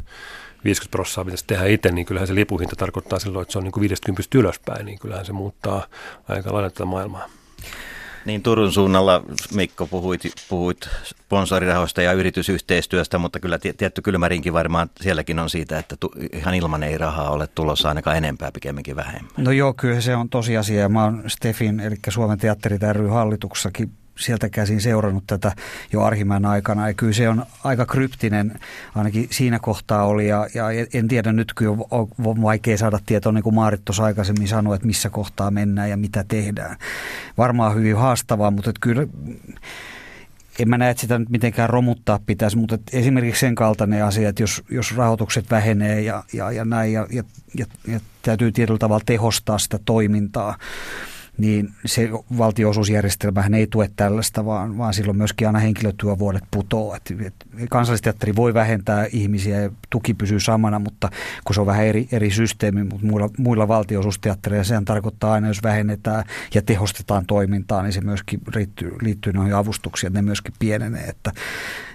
Speaker 2: 50 prosenttia pitäisi tehdä itse, niin kyllähän se lipuhinta tarkoittaa silloin, että se on niin kuin 50 ylöspäin, niin kyllähän se muuttaa aika lailla tätä maailmaa.
Speaker 1: Niin Turun suunnalla, Mikko, puhuit, puhuit sponsorirahoista ja yritysyhteistyöstä, mutta kyllä tietty kylmärinki varmaan sielläkin on siitä, että tu, ihan ilman ei rahaa ole tulossa ainakaan enempää, pikemminkin vähemmän.
Speaker 3: No joo, kyllä se on tosiasia. Mä oon Stefin, eli Suomen teatteri ry hallituksessakin sieltä käsin seurannut tätä jo Arhimäen aikana. Ja kyllä se on aika kryptinen, ainakin siinä kohtaa oli. Ja, ja en tiedä, nyt kyllä on vaikea saada tietoa, niin kuin Maarit tuossa aikaisemmin sanoi, että missä kohtaa mennään ja mitä tehdään. Varmaan hyvin haastavaa, mutta että kyllä en mä näe, että sitä nyt mitenkään romuttaa pitäisi, mutta esimerkiksi sen kaltainen asia, että jos, jos rahoitukset vähenee ja, ja, ja näin, ja, ja, ja, ja täytyy tietyllä tavalla tehostaa sitä toimintaa, niin se valtionosuusjärjestelmähän ei tue tällaista, vaan, vaan silloin myöskin aina henkilötyövuodet putoo. Et, et kansallisteatteri voi vähentää ihmisiä ja tuki pysyy samana, mutta kun se on vähän eri, eri systeemi, mutta muilla, muilla valtionosuusteattereilla sehän tarkoittaa aina, jos vähennetään ja tehostetaan toimintaa, niin se myöskin liittyy, liittyy noihin avustuksiin, että ne myöskin pienenee. Että,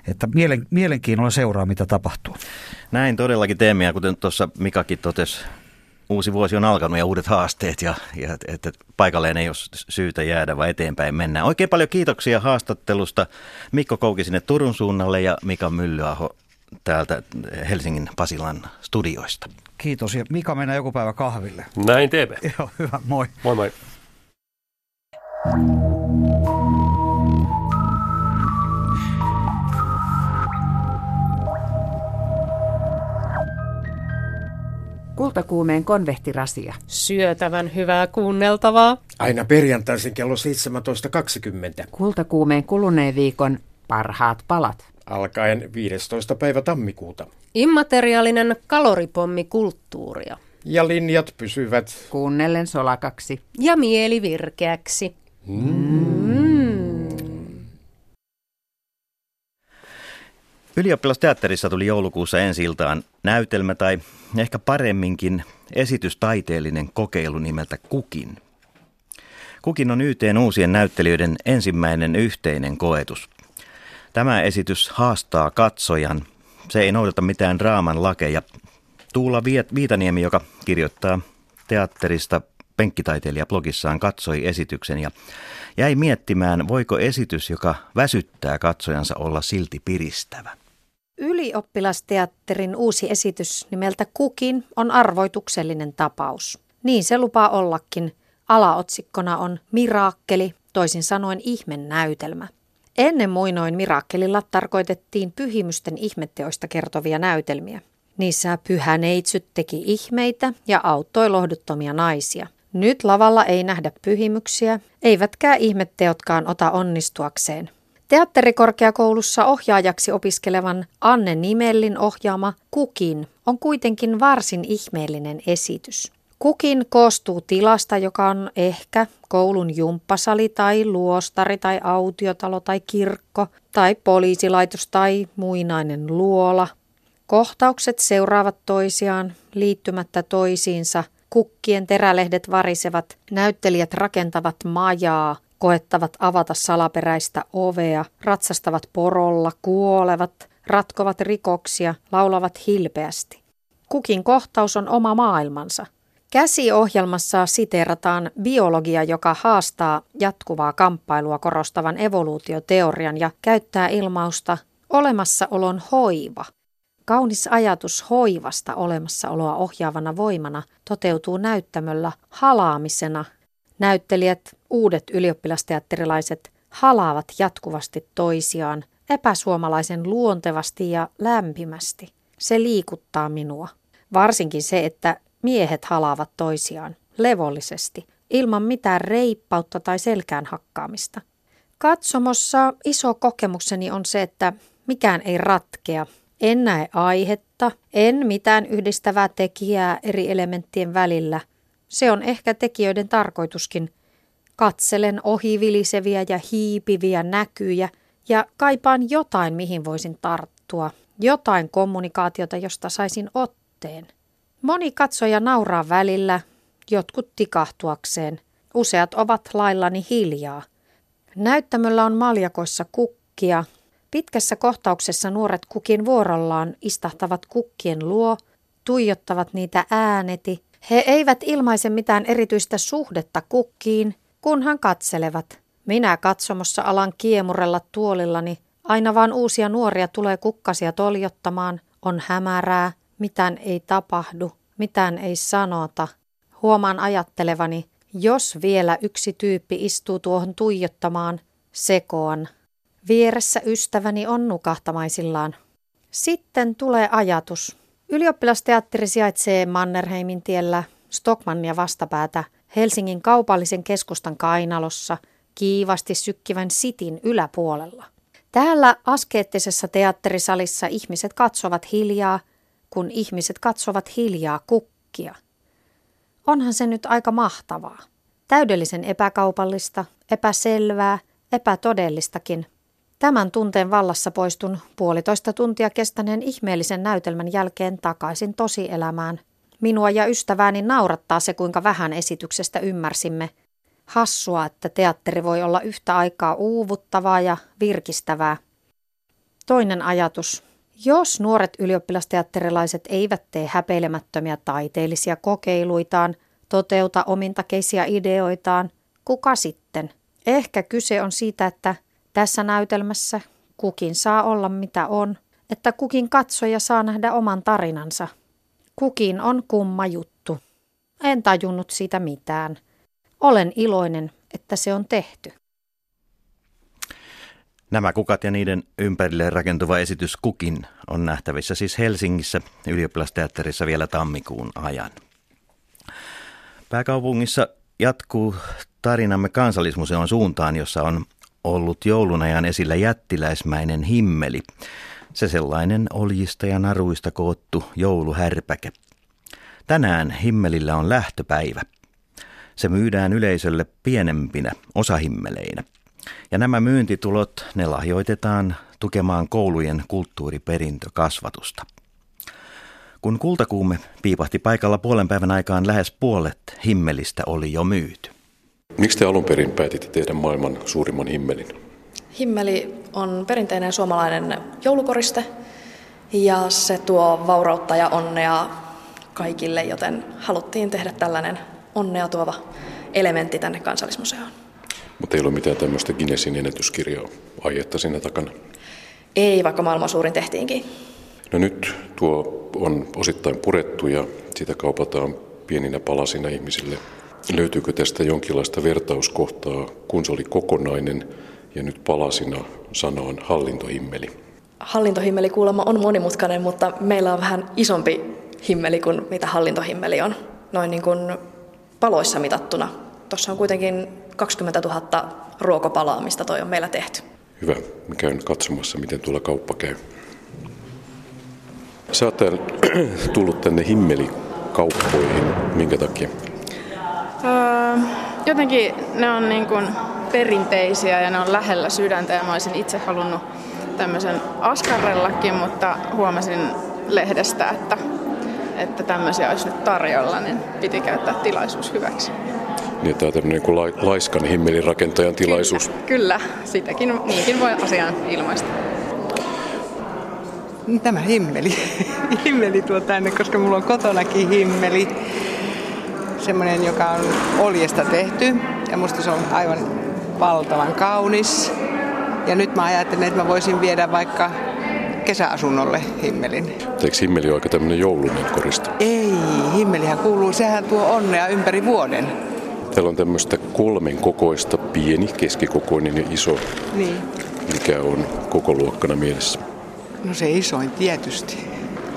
Speaker 3: että mielen, mielenkiinnolla seuraa, mitä tapahtuu.
Speaker 1: Näin todellakin teemme, ja kuten tuossa Mikakin totesi uusi vuosi on alkanut ja uudet haasteet ja, ja että paikalleen ei ole syytä jäädä, vaan eteenpäin mennään. Oikein paljon kiitoksia haastattelusta Mikko Kouki sinne Turun suunnalle ja Mika Myllyaho täältä Helsingin Pasilan studioista.
Speaker 3: Kiitos ja Mika mennään joku päivä kahville.
Speaker 2: Näin teemme.
Speaker 3: Joo, hyvä, moi.
Speaker 2: Moi moi.
Speaker 5: Kultakuumeen konvehtirasia.
Speaker 6: Syötävän hyvää kuunneltavaa.
Speaker 7: Aina perjantaisin kello 17.20.
Speaker 5: Kultakuumeen kuluneen viikon parhaat palat.
Speaker 7: Alkaen 15. päivä tammikuuta.
Speaker 6: Immateriaalinen kaloripommi kulttuuria.
Speaker 7: Ja linjat pysyvät.
Speaker 5: Kuunnellen solakaksi.
Speaker 6: Ja mieli virkeäksi. Mm.
Speaker 1: Ylioppilasteatterissa tuli joulukuussa ensi iltaan näytelmä tai ehkä paremminkin esitystaiteellinen kokeilu nimeltä Kukin. Kukin on YTn uusien näyttelijöiden ensimmäinen yhteinen koetus. Tämä esitys haastaa katsojan. Se ei noudata mitään draaman lakeja. Tuula Viitaniemi, joka kirjoittaa teatterista penkkitaiteilija blogissaan katsoi esityksen ja jäi miettimään, voiko esitys, joka väsyttää katsojansa, olla silti piristävä.
Speaker 8: Ylioppilasteatterin uusi esitys nimeltä Kukin on arvoituksellinen tapaus. Niin se lupaa ollakin. Alaotsikkona on Miraakkeli, toisin sanoen ihmennäytelmä. Ennen muinoin Miraakkelilla tarkoitettiin pyhimysten ihmetteoista kertovia näytelmiä. Niissä pyhä neitsyt teki ihmeitä ja auttoi lohduttomia naisia. Nyt lavalla ei nähdä pyhimyksiä, eivätkä ihmetteotkaan ota onnistuakseen. Teatterikorkeakoulussa ohjaajaksi opiskelevan Anne Nimellin ohjaama Kukin on kuitenkin varsin ihmeellinen esitys. Kukin koostuu tilasta, joka on ehkä koulun jumppasali tai luostari tai autiotalo tai kirkko tai poliisilaitos tai muinainen luola. Kohtaukset seuraavat toisiaan liittymättä toisiinsa. Kukkien terälehdet varisevat, näyttelijät rakentavat majaa, koettavat avata salaperäistä ovea, ratsastavat porolla, kuolevat, ratkovat rikoksia, laulavat hilpeästi. Kukin kohtaus on oma maailmansa. Käsiohjelmassa siteerataan biologia, joka haastaa jatkuvaa kamppailua korostavan evoluutioteorian ja käyttää ilmausta olemassaolon hoiva. Kaunis ajatus hoivasta olemassaoloa ohjaavana voimana toteutuu näyttämöllä halaamisena Näyttelijät, uudet ylioppilasteatterilaiset, halaavat jatkuvasti toisiaan epäsuomalaisen luontevasti ja lämpimästi. Se liikuttaa minua. Varsinkin se, että miehet halaavat toisiaan levollisesti, ilman mitään reippautta tai selkään hakkaamista. Katsomossa iso kokemukseni on se, että mikään ei ratkea. En näe aihetta, en mitään yhdistävää tekijää eri elementtien välillä – se on ehkä tekijöiden tarkoituskin. Katselen ohiviliseviä ja hiipiviä näkyjä ja kaipaan jotain, mihin voisin tarttua. Jotain kommunikaatiota, josta saisin otteen. Moni katsoja nauraa välillä, jotkut tikahtuakseen. Useat ovat laillani hiljaa. Näyttämöllä on maljakoissa kukkia. Pitkässä kohtauksessa nuoret kukin vuorollaan istahtavat kukkien luo, tuijottavat niitä ääneti he eivät ilmaise mitään erityistä suhdetta kukkiin, kunhan katselevat. Minä katsomossa alan kiemurella tuolillani. Aina vaan uusia nuoria tulee kukkasia toljottamaan. On hämärää, mitään ei tapahdu, mitään ei sanota. Huomaan ajattelevani, jos vielä yksi tyyppi istuu tuohon tuijottamaan, sekoan. Vieressä ystäväni on nukahtamaisillaan. Sitten tulee ajatus. Ylioppilasteatteri sijaitsee Mannerheimin tiellä Stockmannia vastapäätä Helsingin kaupallisen keskustan kainalossa kiivasti sykkivän sitin yläpuolella. Täällä askeettisessa teatterisalissa ihmiset katsovat hiljaa, kun ihmiset katsovat hiljaa kukkia. Onhan se nyt aika mahtavaa. Täydellisen epäkaupallista, epäselvää, epätodellistakin – Tämän tunteen vallassa poistun puolitoista tuntia kestäneen ihmeellisen näytelmän jälkeen takaisin tosielämään. Minua ja ystävääni naurattaa se, kuinka vähän esityksestä ymmärsimme. Hassua, että teatteri voi olla yhtä aikaa uuvuttavaa ja virkistävää. Toinen ajatus. Jos nuoret ylioppilasteatterilaiset eivät tee häpeilemättömiä taiteellisia kokeiluitaan, toteuta omintakeisia ideoitaan, kuka sitten? Ehkä kyse on siitä, että tässä näytelmässä kukin saa olla mitä on, että kukin katsoja saa nähdä oman tarinansa. Kukin on kumma juttu. En tajunnut siitä mitään. Olen iloinen, että se on tehty.
Speaker 1: Nämä kukat ja niiden ympärille rakentuva esitys Kukin on nähtävissä siis Helsingissä ylioppilasteatterissa vielä tammikuun ajan. Pääkaupungissa jatkuu tarinamme kansallismuseon suuntaan, jossa on ollut joulun ajan esillä jättiläismäinen himmeli. Se sellainen oljista ja naruista koottu jouluhärpäke. Tänään himmelillä on lähtöpäivä. Se myydään yleisölle pienempinä osahimmeleinä. Ja nämä myyntitulot, ne lahjoitetaan tukemaan koulujen kulttuuriperintökasvatusta. Kun kultakuume piipahti paikalla puolen päivän aikaan, lähes puolet himmelistä oli jo myyty.
Speaker 9: Miksi te alun perin päätitte tehdä maailman suurimman himmelin?
Speaker 10: Himmeli on perinteinen suomalainen joulukoriste ja se tuo vaurautta ja onnea kaikille, joten haluttiin tehdä tällainen onnea tuova elementti tänne kansallismuseoon.
Speaker 9: Mutta ei ole mitään tämmöistä Guinnessin ennätyskirjaa aihetta siinä takana.
Speaker 10: Ei, vaikka maailman suurin tehtiinkin.
Speaker 9: No nyt tuo on osittain purettu ja sitä kaupataan pieninä palasina ihmisille. Löytyykö tästä jonkinlaista vertauskohtaa, kun se oli kokonainen ja nyt palasina sana on hallintohimmeli?
Speaker 10: Hallintohimmeli kuulemma on monimutkainen, mutta meillä on vähän isompi himmeli kuin mitä hallintohimmeli on. Noin niin kuin paloissa mitattuna. Tuossa on kuitenkin 20 000 ruokapalaa, mistä toi on meillä tehty.
Speaker 9: Hyvä. Mä käyn katsomassa, miten tuolla kauppa käy. Sä oot tullut tänne himmelikauppoihin. Minkä takia?
Speaker 11: Jotenkin ne on niin kuin perinteisiä ja ne on lähellä sydäntä ja mä olisin itse halunnut tämmöisen askarrellakin, mutta huomasin lehdestä, että, että tämmöisiä olisi nyt tarjolla, niin piti käyttää tilaisuus hyväksi.
Speaker 9: Niin, tämä on tämmöinen kuin laiskan himmelin rakentajan tilaisuus.
Speaker 11: Kyllä, kyllä, sitäkin, niinkin voi asiaan ilmaista.
Speaker 12: Tämä himmeli. himmeli tuo tänne, koska mulla on kotonakin himmeli. Semmoinen, joka on oljesta tehty. Ja musta se on aivan valtavan kaunis. Ja nyt mä ajattelen, että mä voisin viedä vaikka kesäasunnolle himmelin.
Speaker 9: Eikö himmeli ole aika tämmöinen joulunen korista?
Speaker 12: Ei, himmelihän kuuluu, sehän tuo onnea ympäri vuoden.
Speaker 9: Täällä on tämmöistä kolmen kokoista, pieni, keskikokoinen ja iso.
Speaker 12: Niin.
Speaker 9: Mikä on koko luokkana mielessä?
Speaker 12: No se isoin tietysti,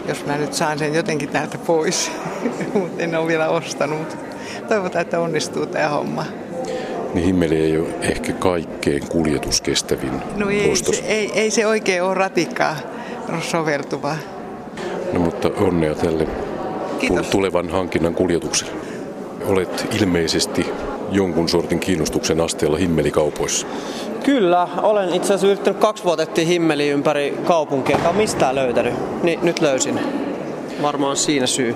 Speaker 12: jos mä nyt saan sen jotenkin täältä pois. Mutta en ole vielä ostanut. Toivotaan, että onnistuu tämä homma.
Speaker 9: Niin himmeli ei ole ehkä kaikkein kuljetuskestävin
Speaker 12: No ei, se, ei, ei se oikein ole ratikkaa soveltuva.
Speaker 9: No mutta onnea tälle
Speaker 12: Kiitos.
Speaker 9: tulevan hankinnan kuljetukselle. Olet ilmeisesti jonkun sortin kiinnostuksen asteella himmelikaupoissa.
Speaker 13: Kyllä, olen itse asiassa yrittänyt kaksi vuotta etsiä himmeli ympäri kaupunkia, enkä mistään löytänyt. Niin nyt löysin. Varmaan siinä syy.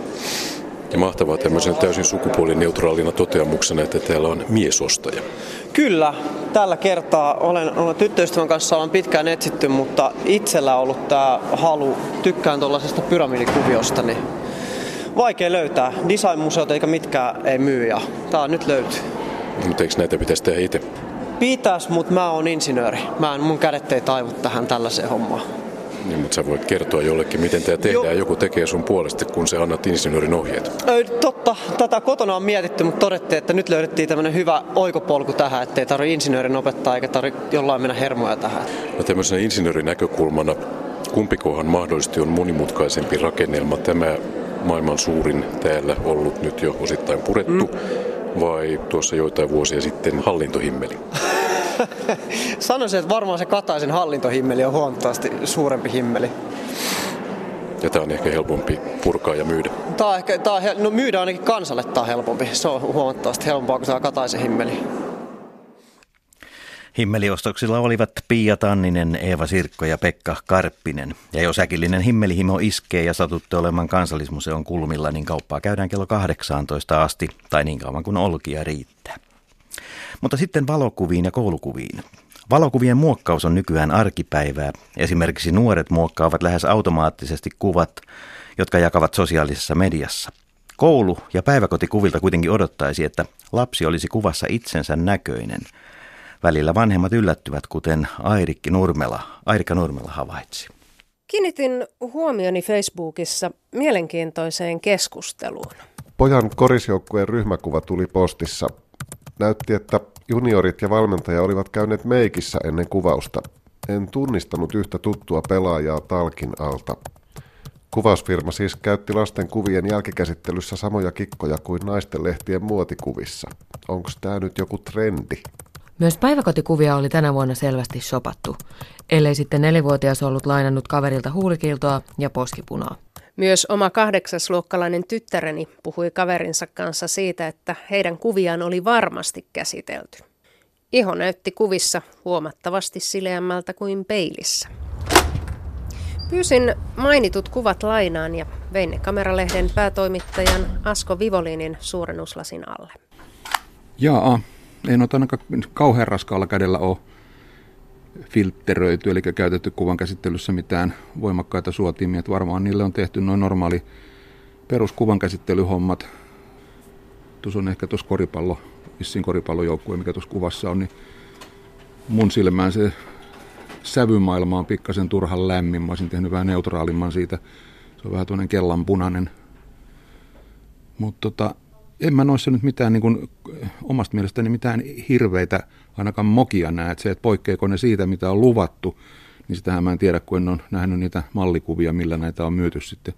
Speaker 9: Ja mahtavaa tämmöisen täysin sukupuolineutraalina toteamuksena, että täällä on miesostaja.
Speaker 13: Kyllä, tällä kertaa olen, olen tyttöystävän kanssa olen pitkään etsitty, mutta itsellä on ollut tämä halu, tykkään tuollaisesta pyramidikuviosta, niin vaikea löytää. Designmuseot eikä mitkään ei myy ja tää nyt löytyy.
Speaker 9: Mutta eikö näitä pitäisi tehdä itse?
Speaker 13: Pitäis, mutta mä oon insinööri. Mä en, mun kädet ei taivu tähän tällaiseen hommaan.
Speaker 9: Niin, mutta sä voit kertoa jollekin, miten tämä tehdään. Jo. Joku tekee sun puolesta, kun sä annat insinöörin ohjeet.
Speaker 13: Ö, totta, tätä kotona on mietitty, mutta todettiin, että nyt löydettiin tämmöinen hyvä oikopolku tähän, ettei tarvi insinöörin opettaa eikä tarvi jollain mennä hermoja tähän.
Speaker 9: No tämmöisenä insinöörin näkökulmana, kumpikohan mahdollisesti on monimutkaisempi rakennelma? Tämä maailman suurin täällä ollut nyt jo osittain purettu, mm. Vai tuossa joitain vuosia sitten hallintohimmeli?
Speaker 13: Sanoisin, että varmaan se Kataisen hallintohimmeli on huomattavasti suurempi himmeli.
Speaker 9: Ja tämä on ehkä helpompi purkaa ja myydä.
Speaker 13: Tämä on ehkä, tämä on, no myydä ainakin kansalle tämä on helpompi. Se on huomattavasti helpompaa kuin tämä Kataisen himmeli.
Speaker 1: Himmeliostoksilla olivat Pia Tanninen, Eeva Sirkko ja Pekka Karppinen. Ja jos äkillinen himmelihimo iskee ja satutte olemaan kansallismuseon kulmilla, niin kauppaa käydään kello 18 asti tai niin kauan kuin olkia riittää. Mutta sitten valokuviin ja koulukuviin. Valokuvien muokkaus on nykyään arkipäivää. Esimerkiksi nuoret muokkaavat lähes automaattisesti kuvat, jotka jakavat sosiaalisessa mediassa. Koulu- ja päiväkotikuvilta kuitenkin odottaisi, että lapsi olisi kuvassa itsensä näköinen. Välillä vanhemmat yllättyvät, kuten Airikki Nurmela, Airikka Nurmela havaitsi.
Speaker 6: Kiinnitin huomioni Facebookissa mielenkiintoiseen keskusteluun.
Speaker 14: Pojan korisjoukkueen ryhmäkuva tuli postissa. Näytti, että juniorit ja valmentaja olivat käyneet meikissä ennen kuvausta. En tunnistanut yhtä tuttua pelaajaa talkin alta. Kuvausfirma siis käytti lasten kuvien jälkikäsittelyssä samoja kikkoja kuin naisten lehtien muotikuvissa. Onko tämä nyt joku trendi?
Speaker 15: Myös päiväkotikuvia oli tänä vuonna selvästi shopattu, ellei sitten nelivuotias ollut lainannut kaverilta huulikiltoa ja poskipunaa.
Speaker 6: Myös oma kahdeksasluokkalainen tyttäreni puhui kaverinsa kanssa siitä, että heidän kuviaan oli varmasti käsitelty. Iho näytti kuvissa huomattavasti sileämmältä kuin peilissä. Pyysin mainitut kuvat lainaan ja vein ne kameralehden päätoimittajan Asko Vivolinin suurennuslasin alle.
Speaker 16: Jaa, ei noita ainakaan kauhean raskaalla kädellä ole filtteröity, eli käytetty kuvan käsittelyssä mitään voimakkaita suotimia. Että varmaan niille on tehty noin normaali peruskuvan käsittelyhommat. Tuossa on ehkä tuossa koripallo, vissiin koripallojoukkue, mikä tuossa kuvassa on, niin mun silmään se sävymaailma on pikkasen turhan lämmin. Mä olisin tehnyt vähän neutraalimman siitä. Se on vähän tuollainen kellanpunainen. Mutta tota, en mä noissa nyt mitään niin kuin, omasta mielestäni mitään hirveitä ainakaan mokia näe. Että se, että poikkeako ne siitä, mitä on luvattu, niin sitähän mä en tiedä, kun en ole nähnyt niitä mallikuvia, millä näitä on myyty sitten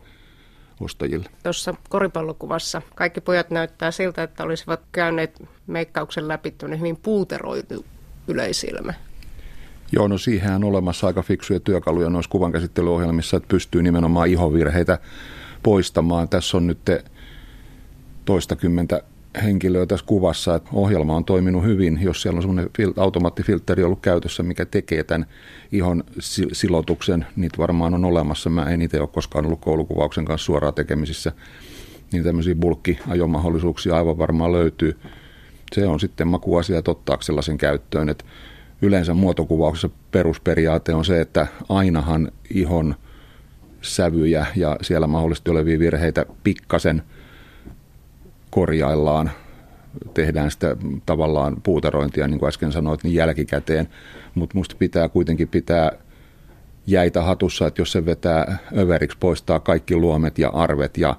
Speaker 16: ostajille.
Speaker 6: Tuossa koripallokuvassa kaikki pojat näyttää siltä, että olisivat käyneet meikkauksen läpi hyvin puuteroitu yleisilmä.
Speaker 16: Joo, no siihen on olemassa aika fiksuja työkaluja noissa kuvankäsittelyohjelmissa, että pystyy nimenomaan ihovirheitä poistamaan. Tässä on nyt toistakymmentä henkilöä tässä kuvassa, että ohjelma on toiminut hyvin, jos siellä on semmoinen automaattifiltteri ollut käytössä, mikä tekee tämän ihon silotuksen, niitä varmaan on olemassa. Mä en itse ole koskaan ollut koulukuvauksen kanssa suoraan tekemisissä, niin tämmöisiä bulkkiajomahdollisuuksia aivan varmaan löytyy. Se on sitten makuasia ottaa sellaisen käyttöön, että yleensä muotokuvauksessa perusperiaate on se, että ainahan ihon sävyjä ja siellä mahdollisesti olevia virheitä pikkasen korjaillaan, tehdään sitä tavallaan puuterointia, niin kuin äsken sanoit, niin jälkikäteen, mutta musta pitää kuitenkin pitää jäitä hatussa, että jos se vetää överiksi, poistaa kaikki luomet ja arvet ja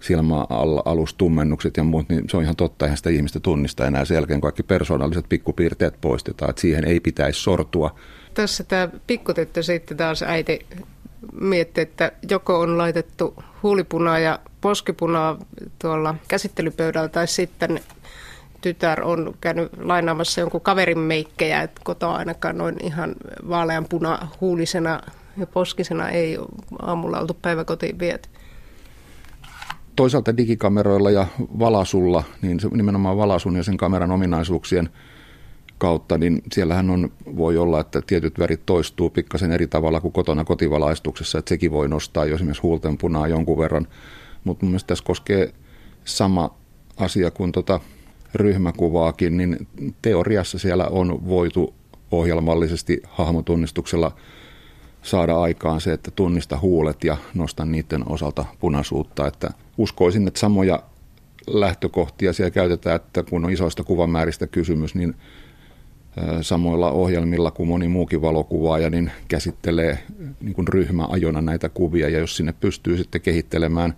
Speaker 16: silmäalustummennukset ja muut, niin se on ihan totta, eihän sitä ihmistä tunnista enää sen jälkeen, kaikki persoonalliset pikkupiirteet poistetaan, että siihen ei pitäisi sortua.
Speaker 6: Tässä tämä pikkutyttö sitten taas äiti mietti, että joko on laitettu huulipunaa ja poskipunaa tuolla käsittelypöydällä tai sitten tytär on käynyt lainaamassa jonkun kaverin meikkejä, että kotoa ainakaan noin ihan vaaleanpuna huulisena ja poskisena ei aamulla oltu päiväkotiin viety.
Speaker 16: Toisaalta digikameroilla ja valasulla, niin se nimenomaan valasun ja sen kameran ominaisuuksien kautta, niin siellähän on, voi olla, että tietyt värit toistuu pikkasen eri tavalla kuin kotona kotivalaistuksessa, että sekin voi nostaa jo esimerkiksi huulten punaa jonkun verran. Mutta mun tässä koskee sama asia kuin tota ryhmäkuvaakin, niin teoriassa siellä on voitu ohjelmallisesti hahmotunnistuksella saada aikaan se, että tunnista huulet ja nosta niiden osalta punaisuutta. Että uskoisin, että samoja lähtökohtia siellä käytetään, että kun on isoista kuvamääristä kysymys, niin samoilla ohjelmilla kuin moni muukin valokuvaaja, niin käsittelee niin kuin ryhmäajona näitä kuvia. Ja jos sinne pystyy sitten kehittelemään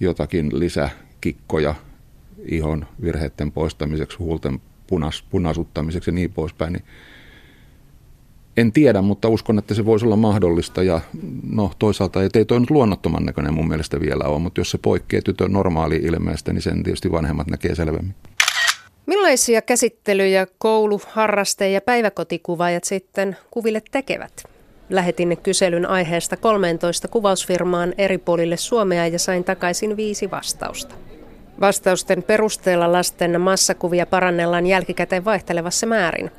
Speaker 16: jotakin lisäkikkoja ihon virheiden poistamiseksi, huulten punas, punasuttamiseksi ja niin poispäin, niin en tiedä, mutta uskon, että se voisi olla mahdollista ja no toisaalta ei toi nyt luonnottoman näköinen mun mielestä vielä ole, mutta jos se poikkeaa tytön normaali ilmeestä, niin sen tietysti vanhemmat näkee selvemmin.
Speaker 6: Millaisia käsittelyjä koulu, harraste ja päiväkotikuvaajat sitten kuville tekevät? Lähetin kyselyn aiheesta 13 kuvausfirmaan eri puolille Suomea ja sain takaisin viisi vastausta. Vastausten perusteella lasten massakuvia parannellaan jälkikäteen vaihtelevassa määrin.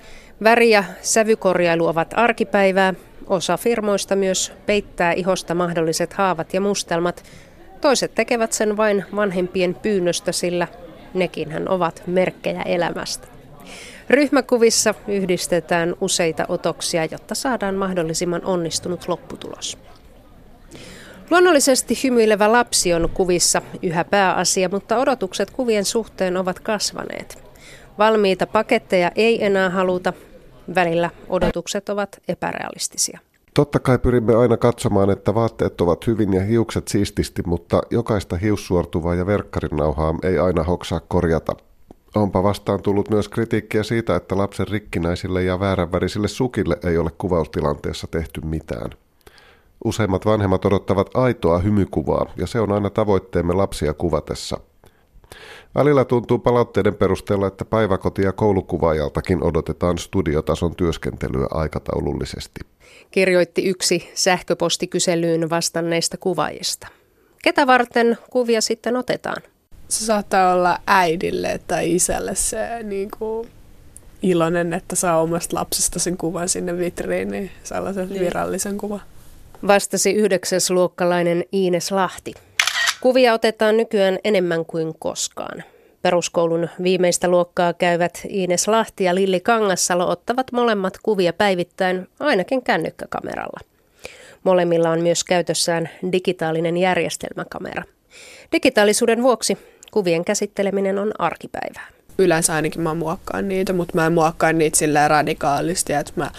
Speaker 6: Väri- ja sävykorjailu ovat arkipäivää. Osa firmoista myös peittää ihosta mahdolliset haavat ja mustelmat. Toiset tekevät sen vain vanhempien pyynnöstä, sillä nekinhän ovat merkkejä elämästä. Ryhmäkuvissa yhdistetään useita otoksia, jotta saadaan mahdollisimman onnistunut lopputulos. Luonnollisesti hymyilevä lapsi on kuvissa yhä pääasia, mutta odotukset kuvien suhteen ovat kasvaneet. Valmiita paketteja ei enää haluta. Välillä odotukset ovat epärealistisia.
Speaker 14: Totta kai pyrimme aina katsomaan, että vaatteet ovat hyvin ja hiukset siististi, mutta jokaista hiussuortuvaa ja verkkarinauhaa ei aina hoksaa korjata. Onpa vastaan tullut myös kritiikkiä siitä, että lapsen rikkinäisille ja vääränvärisille sukille ei ole kuvaustilanteessa tehty mitään. Useimmat vanhemmat odottavat aitoa hymykuvaa, ja se on aina tavoitteemme lapsia kuvatessa. Välillä tuntuu palautteiden perusteella, että päiväkoti- ja koulukuvaajaltakin odotetaan studiotason työskentelyä aikataulullisesti.
Speaker 6: Kirjoitti yksi sähköpostikyselyyn vastanneista kuvaajista. Ketä varten kuvia sitten otetaan?
Speaker 17: Se saattaa olla äidille tai isälle se niin kuin, iloinen, että saa omasta lapsesta sen kuvan sinne vitriiniin, sellaisen niin. virallisen kuvan.
Speaker 6: Vastasi yhdeksäsluokkalainen Iines Lahti. Kuvia otetaan nykyään enemmän kuin koskaan. Peruskoulun viimeistä luokkaa käyvät Iines Lahti ja Lilli Kangassalo ottavat molemmat kuvia päivittäin ainakin kännykkäkameralla. Molemmilla on myös käytössään digitaalinen järjestelmäkamera. Digitaalisuuden vuoksi kuvien käsitteleminen on arkipäivää
Speaker 17: yleensä ainakin mä muokkaan niitä, mutta mä en muokkaa niitä silleen radikaalisti, että mä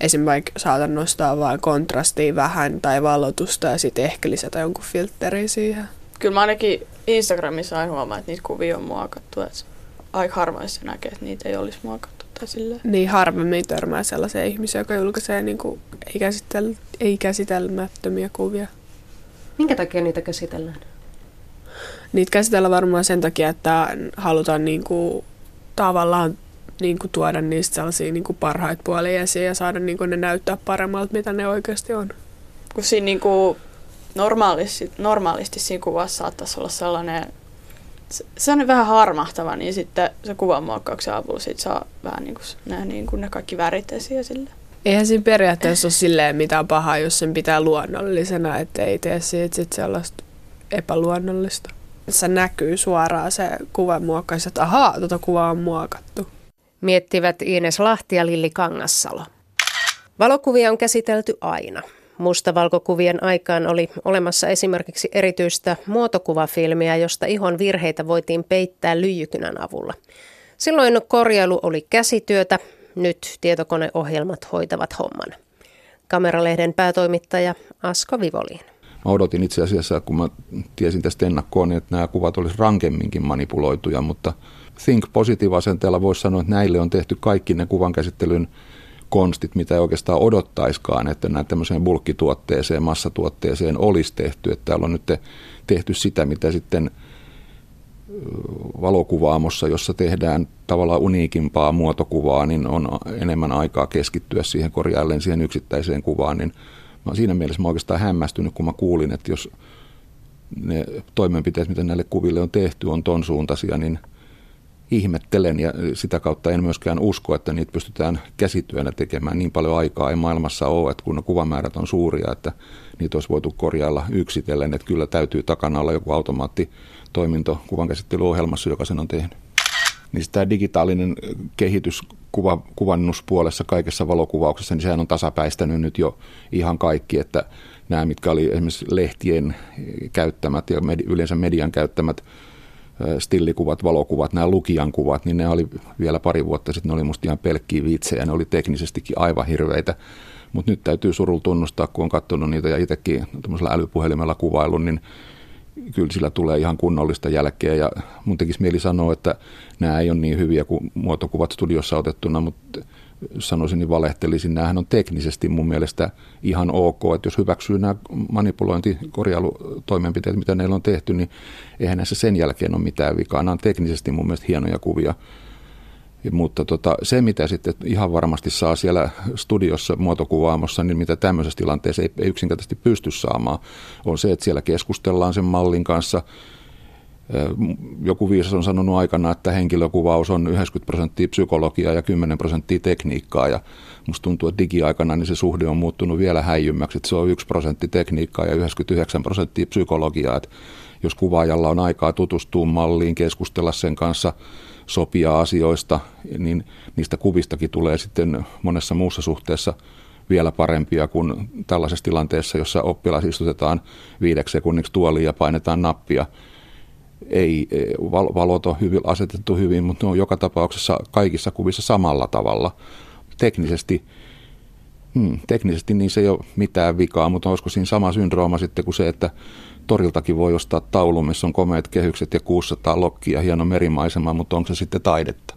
Speaker 17: esimerkiksi saatan nostaa vain kontrastia vähän tai valotusta ja sitten ehkä lisätä jonkun filtteri siihen.
Speaker 11: Kyllä mä ainakin Instagramissa aina huomaan, että niitä kuvia on muokattu, että aika harvoin se näkee, että niitä ei olisi muokattu tai silleen.
Speaker 17: Niin harvemmin törmää sellaisia ihmisiä, jotka julkaisee niin kuin ei, käsitel- ei käsitelmättömiä kuvia.
Speaker 6: Minkä takia niitä käsitellään?
Speaker 17: Niitä käsitellään varmaan sen takia, että halutaan niin kuin, tavallaan niin kuin, tuoda niistä sellaisia niin kuin, parhaita puolia esiin ja saada niin kuin, ne näyttää paremmalta, mitä ne oikeasti on.
Speaker 11: Kun siinä niin kuin, normaalisti, normaalisti siinä kuvassa saattaisi olla sellainen, se on vähän harmahtava, niin sitten se kuvanmuokkauksen avulla sit saa vähän niin kuin, ne, niin kuin ne kaikki värit esiin sille.
Speaker 17: Eihän siinä periaatteessa ole silleen mitään pahaa, jos sen pitää luonnollisena, ettei tee siitä sit sellaista epäluonnollista se näkyy suoraan se kuvan muokkaus, että ahaa, tuota kuvaa on muokattu.
Speaker 6: Miettivät Ines Lahti ja Lilli Kangassalo. Valokuvia on käsitelty aina. Mustavalkokuvien aikaan oli olemassa esimerkiksi erityistä muotokuvafilmiä, josta ihon virheitä voitiin peittää lyijykynän avulla. Silloin korjailu oli käsityötä, nyt tietokoneohjelmat hoitavat homman. Kameralehden päätoimittaja Asko Vivoliin.
Speaker 16: Mä odotin itse asiassa, kun mä tiesin tästä ennakkoon, niin että nämä kuvat olisi rankemminkin manipuloituja, mutta Think Positive-asenteella voisi sanoa, että näille on tehty kaikki ne kuvan käsittelyn konstit, mitä ei oikeastaan odottaiskaan, että nämä tämmöiseen bulkkituotteeseen, massatuotteeseen olisi tehty. Että täällä on nyt tehty sitä, mitä sitten valokuvaamossa, jossa tehdään tavallaan uniikimpaa muotokuvaa, niin on enemmän aikaa keskittyä siihen korjailleen siihen yksittäiseen kuvaan, niin mä siinä mielessä mä oikeastaan hämmästynyt, kun mä kuulin, että jos ne toimenpiteet, mitä näille kuville on tehty, on ton suuntaisia, niin ihmettelen ja sitä kautta en myöskään usko, että niitä pystytään käsityönä tekemään. Niin paljon aikaa ei maailmassa ole, että kun kuvamäärät on suuria, että niitä olisi voitu korjailla yksitellen, että kyllä täytyy takana olla joku automaattitoiminto kuvankäsittelyohjelmassa, joka sen on tehnyt. Niin tämä digitaalinen kehitys kuva, kuvannuspuolessa kaikessa valokuvauksessa, niin sehän on tasapäistänyt nyt jo ihan kaikki, että nämä, mitkä oli esimerkiksi lehtien käyttämät ja med, yleensä median käyttämät stillikuvat, valokuvat, nämä lukijan kuvat, niin ne oli vielä pari vuotta sitten, ne oli musta ihan pelkkiä vitsejä, ne oli teknisestikin aivan hirveitä. Mutta nyt täytyy surulla tunnustaa, kun on katsonut niitä ja itsekin älypuhelimella kuvailun, niin kyllä sillä tulee ihan kunnollista jälkeä ja mun tekisi mieli sanoa, että nämä ei ole niin hyviä kuin muotokuvat studiossa otettuna, mutta sanoisin, niin valehtelisin. Nämähän on teknisesti mun mielestä ihan ok, että jos hyväksyy nämä manipulointikorjailutoimenpiteet, mitä neillä on tehty, niin eihän näissä sen jälkeen ole mitään vikaa. Nämä on teknisesti mun mielestä hienoja kuvia. Mutta tota, se, mitä sitten ihan varmasti saa siellä studiossa muotokuvaamossa, niin mitä tämmöisessä tilanteessa ei, ei yksinkertaisesti pysty saamaan, on se, että siellä keskustellaan sen mallin kanssa. Joku viisas on sanonut aikana, että henkilökuvaus on 90 prosenttia psykologiaa ja 10 prosenttia tekniikkaa. Ja musta tuntuu, että digiaikana niin se suhde on muuttunut vielä häijymmäksi. Että se on 1 prosentti tekniikkaa ja 99 prosenttia psykologiaa. Että jos kuvaajalla on aikaa tutustua malliin, keskustella sen kanssa – sopia asioista, niin niistä kuvistakin tulee sitten monessa muussa suhteessa vielä parempia kuin tällaisessa tilanteessa, jossa oppilas istutetaan viideksi sekunniksi tuoliin ja painetaan nappia. Ei, e, valot on hyvin, asetettu hyvin, mutta ne on joka tapauksessa kaikissa kuvissa samalla tavalla. Teknisesti, hmm, teknisesti niin se ei ole mitään vikaa, mutta olisiko siinä sama syndrooma sitten kuin se, että toriltakin voi ostaa taulun, missä on komeat kehykset ja 600 lokkia, hieno merimaisema, mutta onko se sitten taidetta?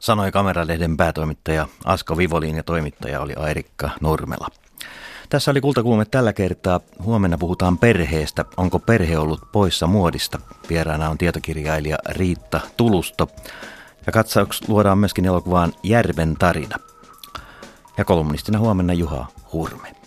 Speaker 1: Sanoi Kameralehden päätoimittaja Asko Vivolin ja toimittaja oli Airikka Nurmela. Tässä oli kultakuume tällä kertaa. Huomenna puhutaan perheestä. Onko perhe ollut poissa muodista? Vieraana on tietokirjailija Riitta Tulusto. Ja katsauks luodaan myöskin elokuvaan Järven tarina. Ja kolumnistina huomenna Juha Hurme.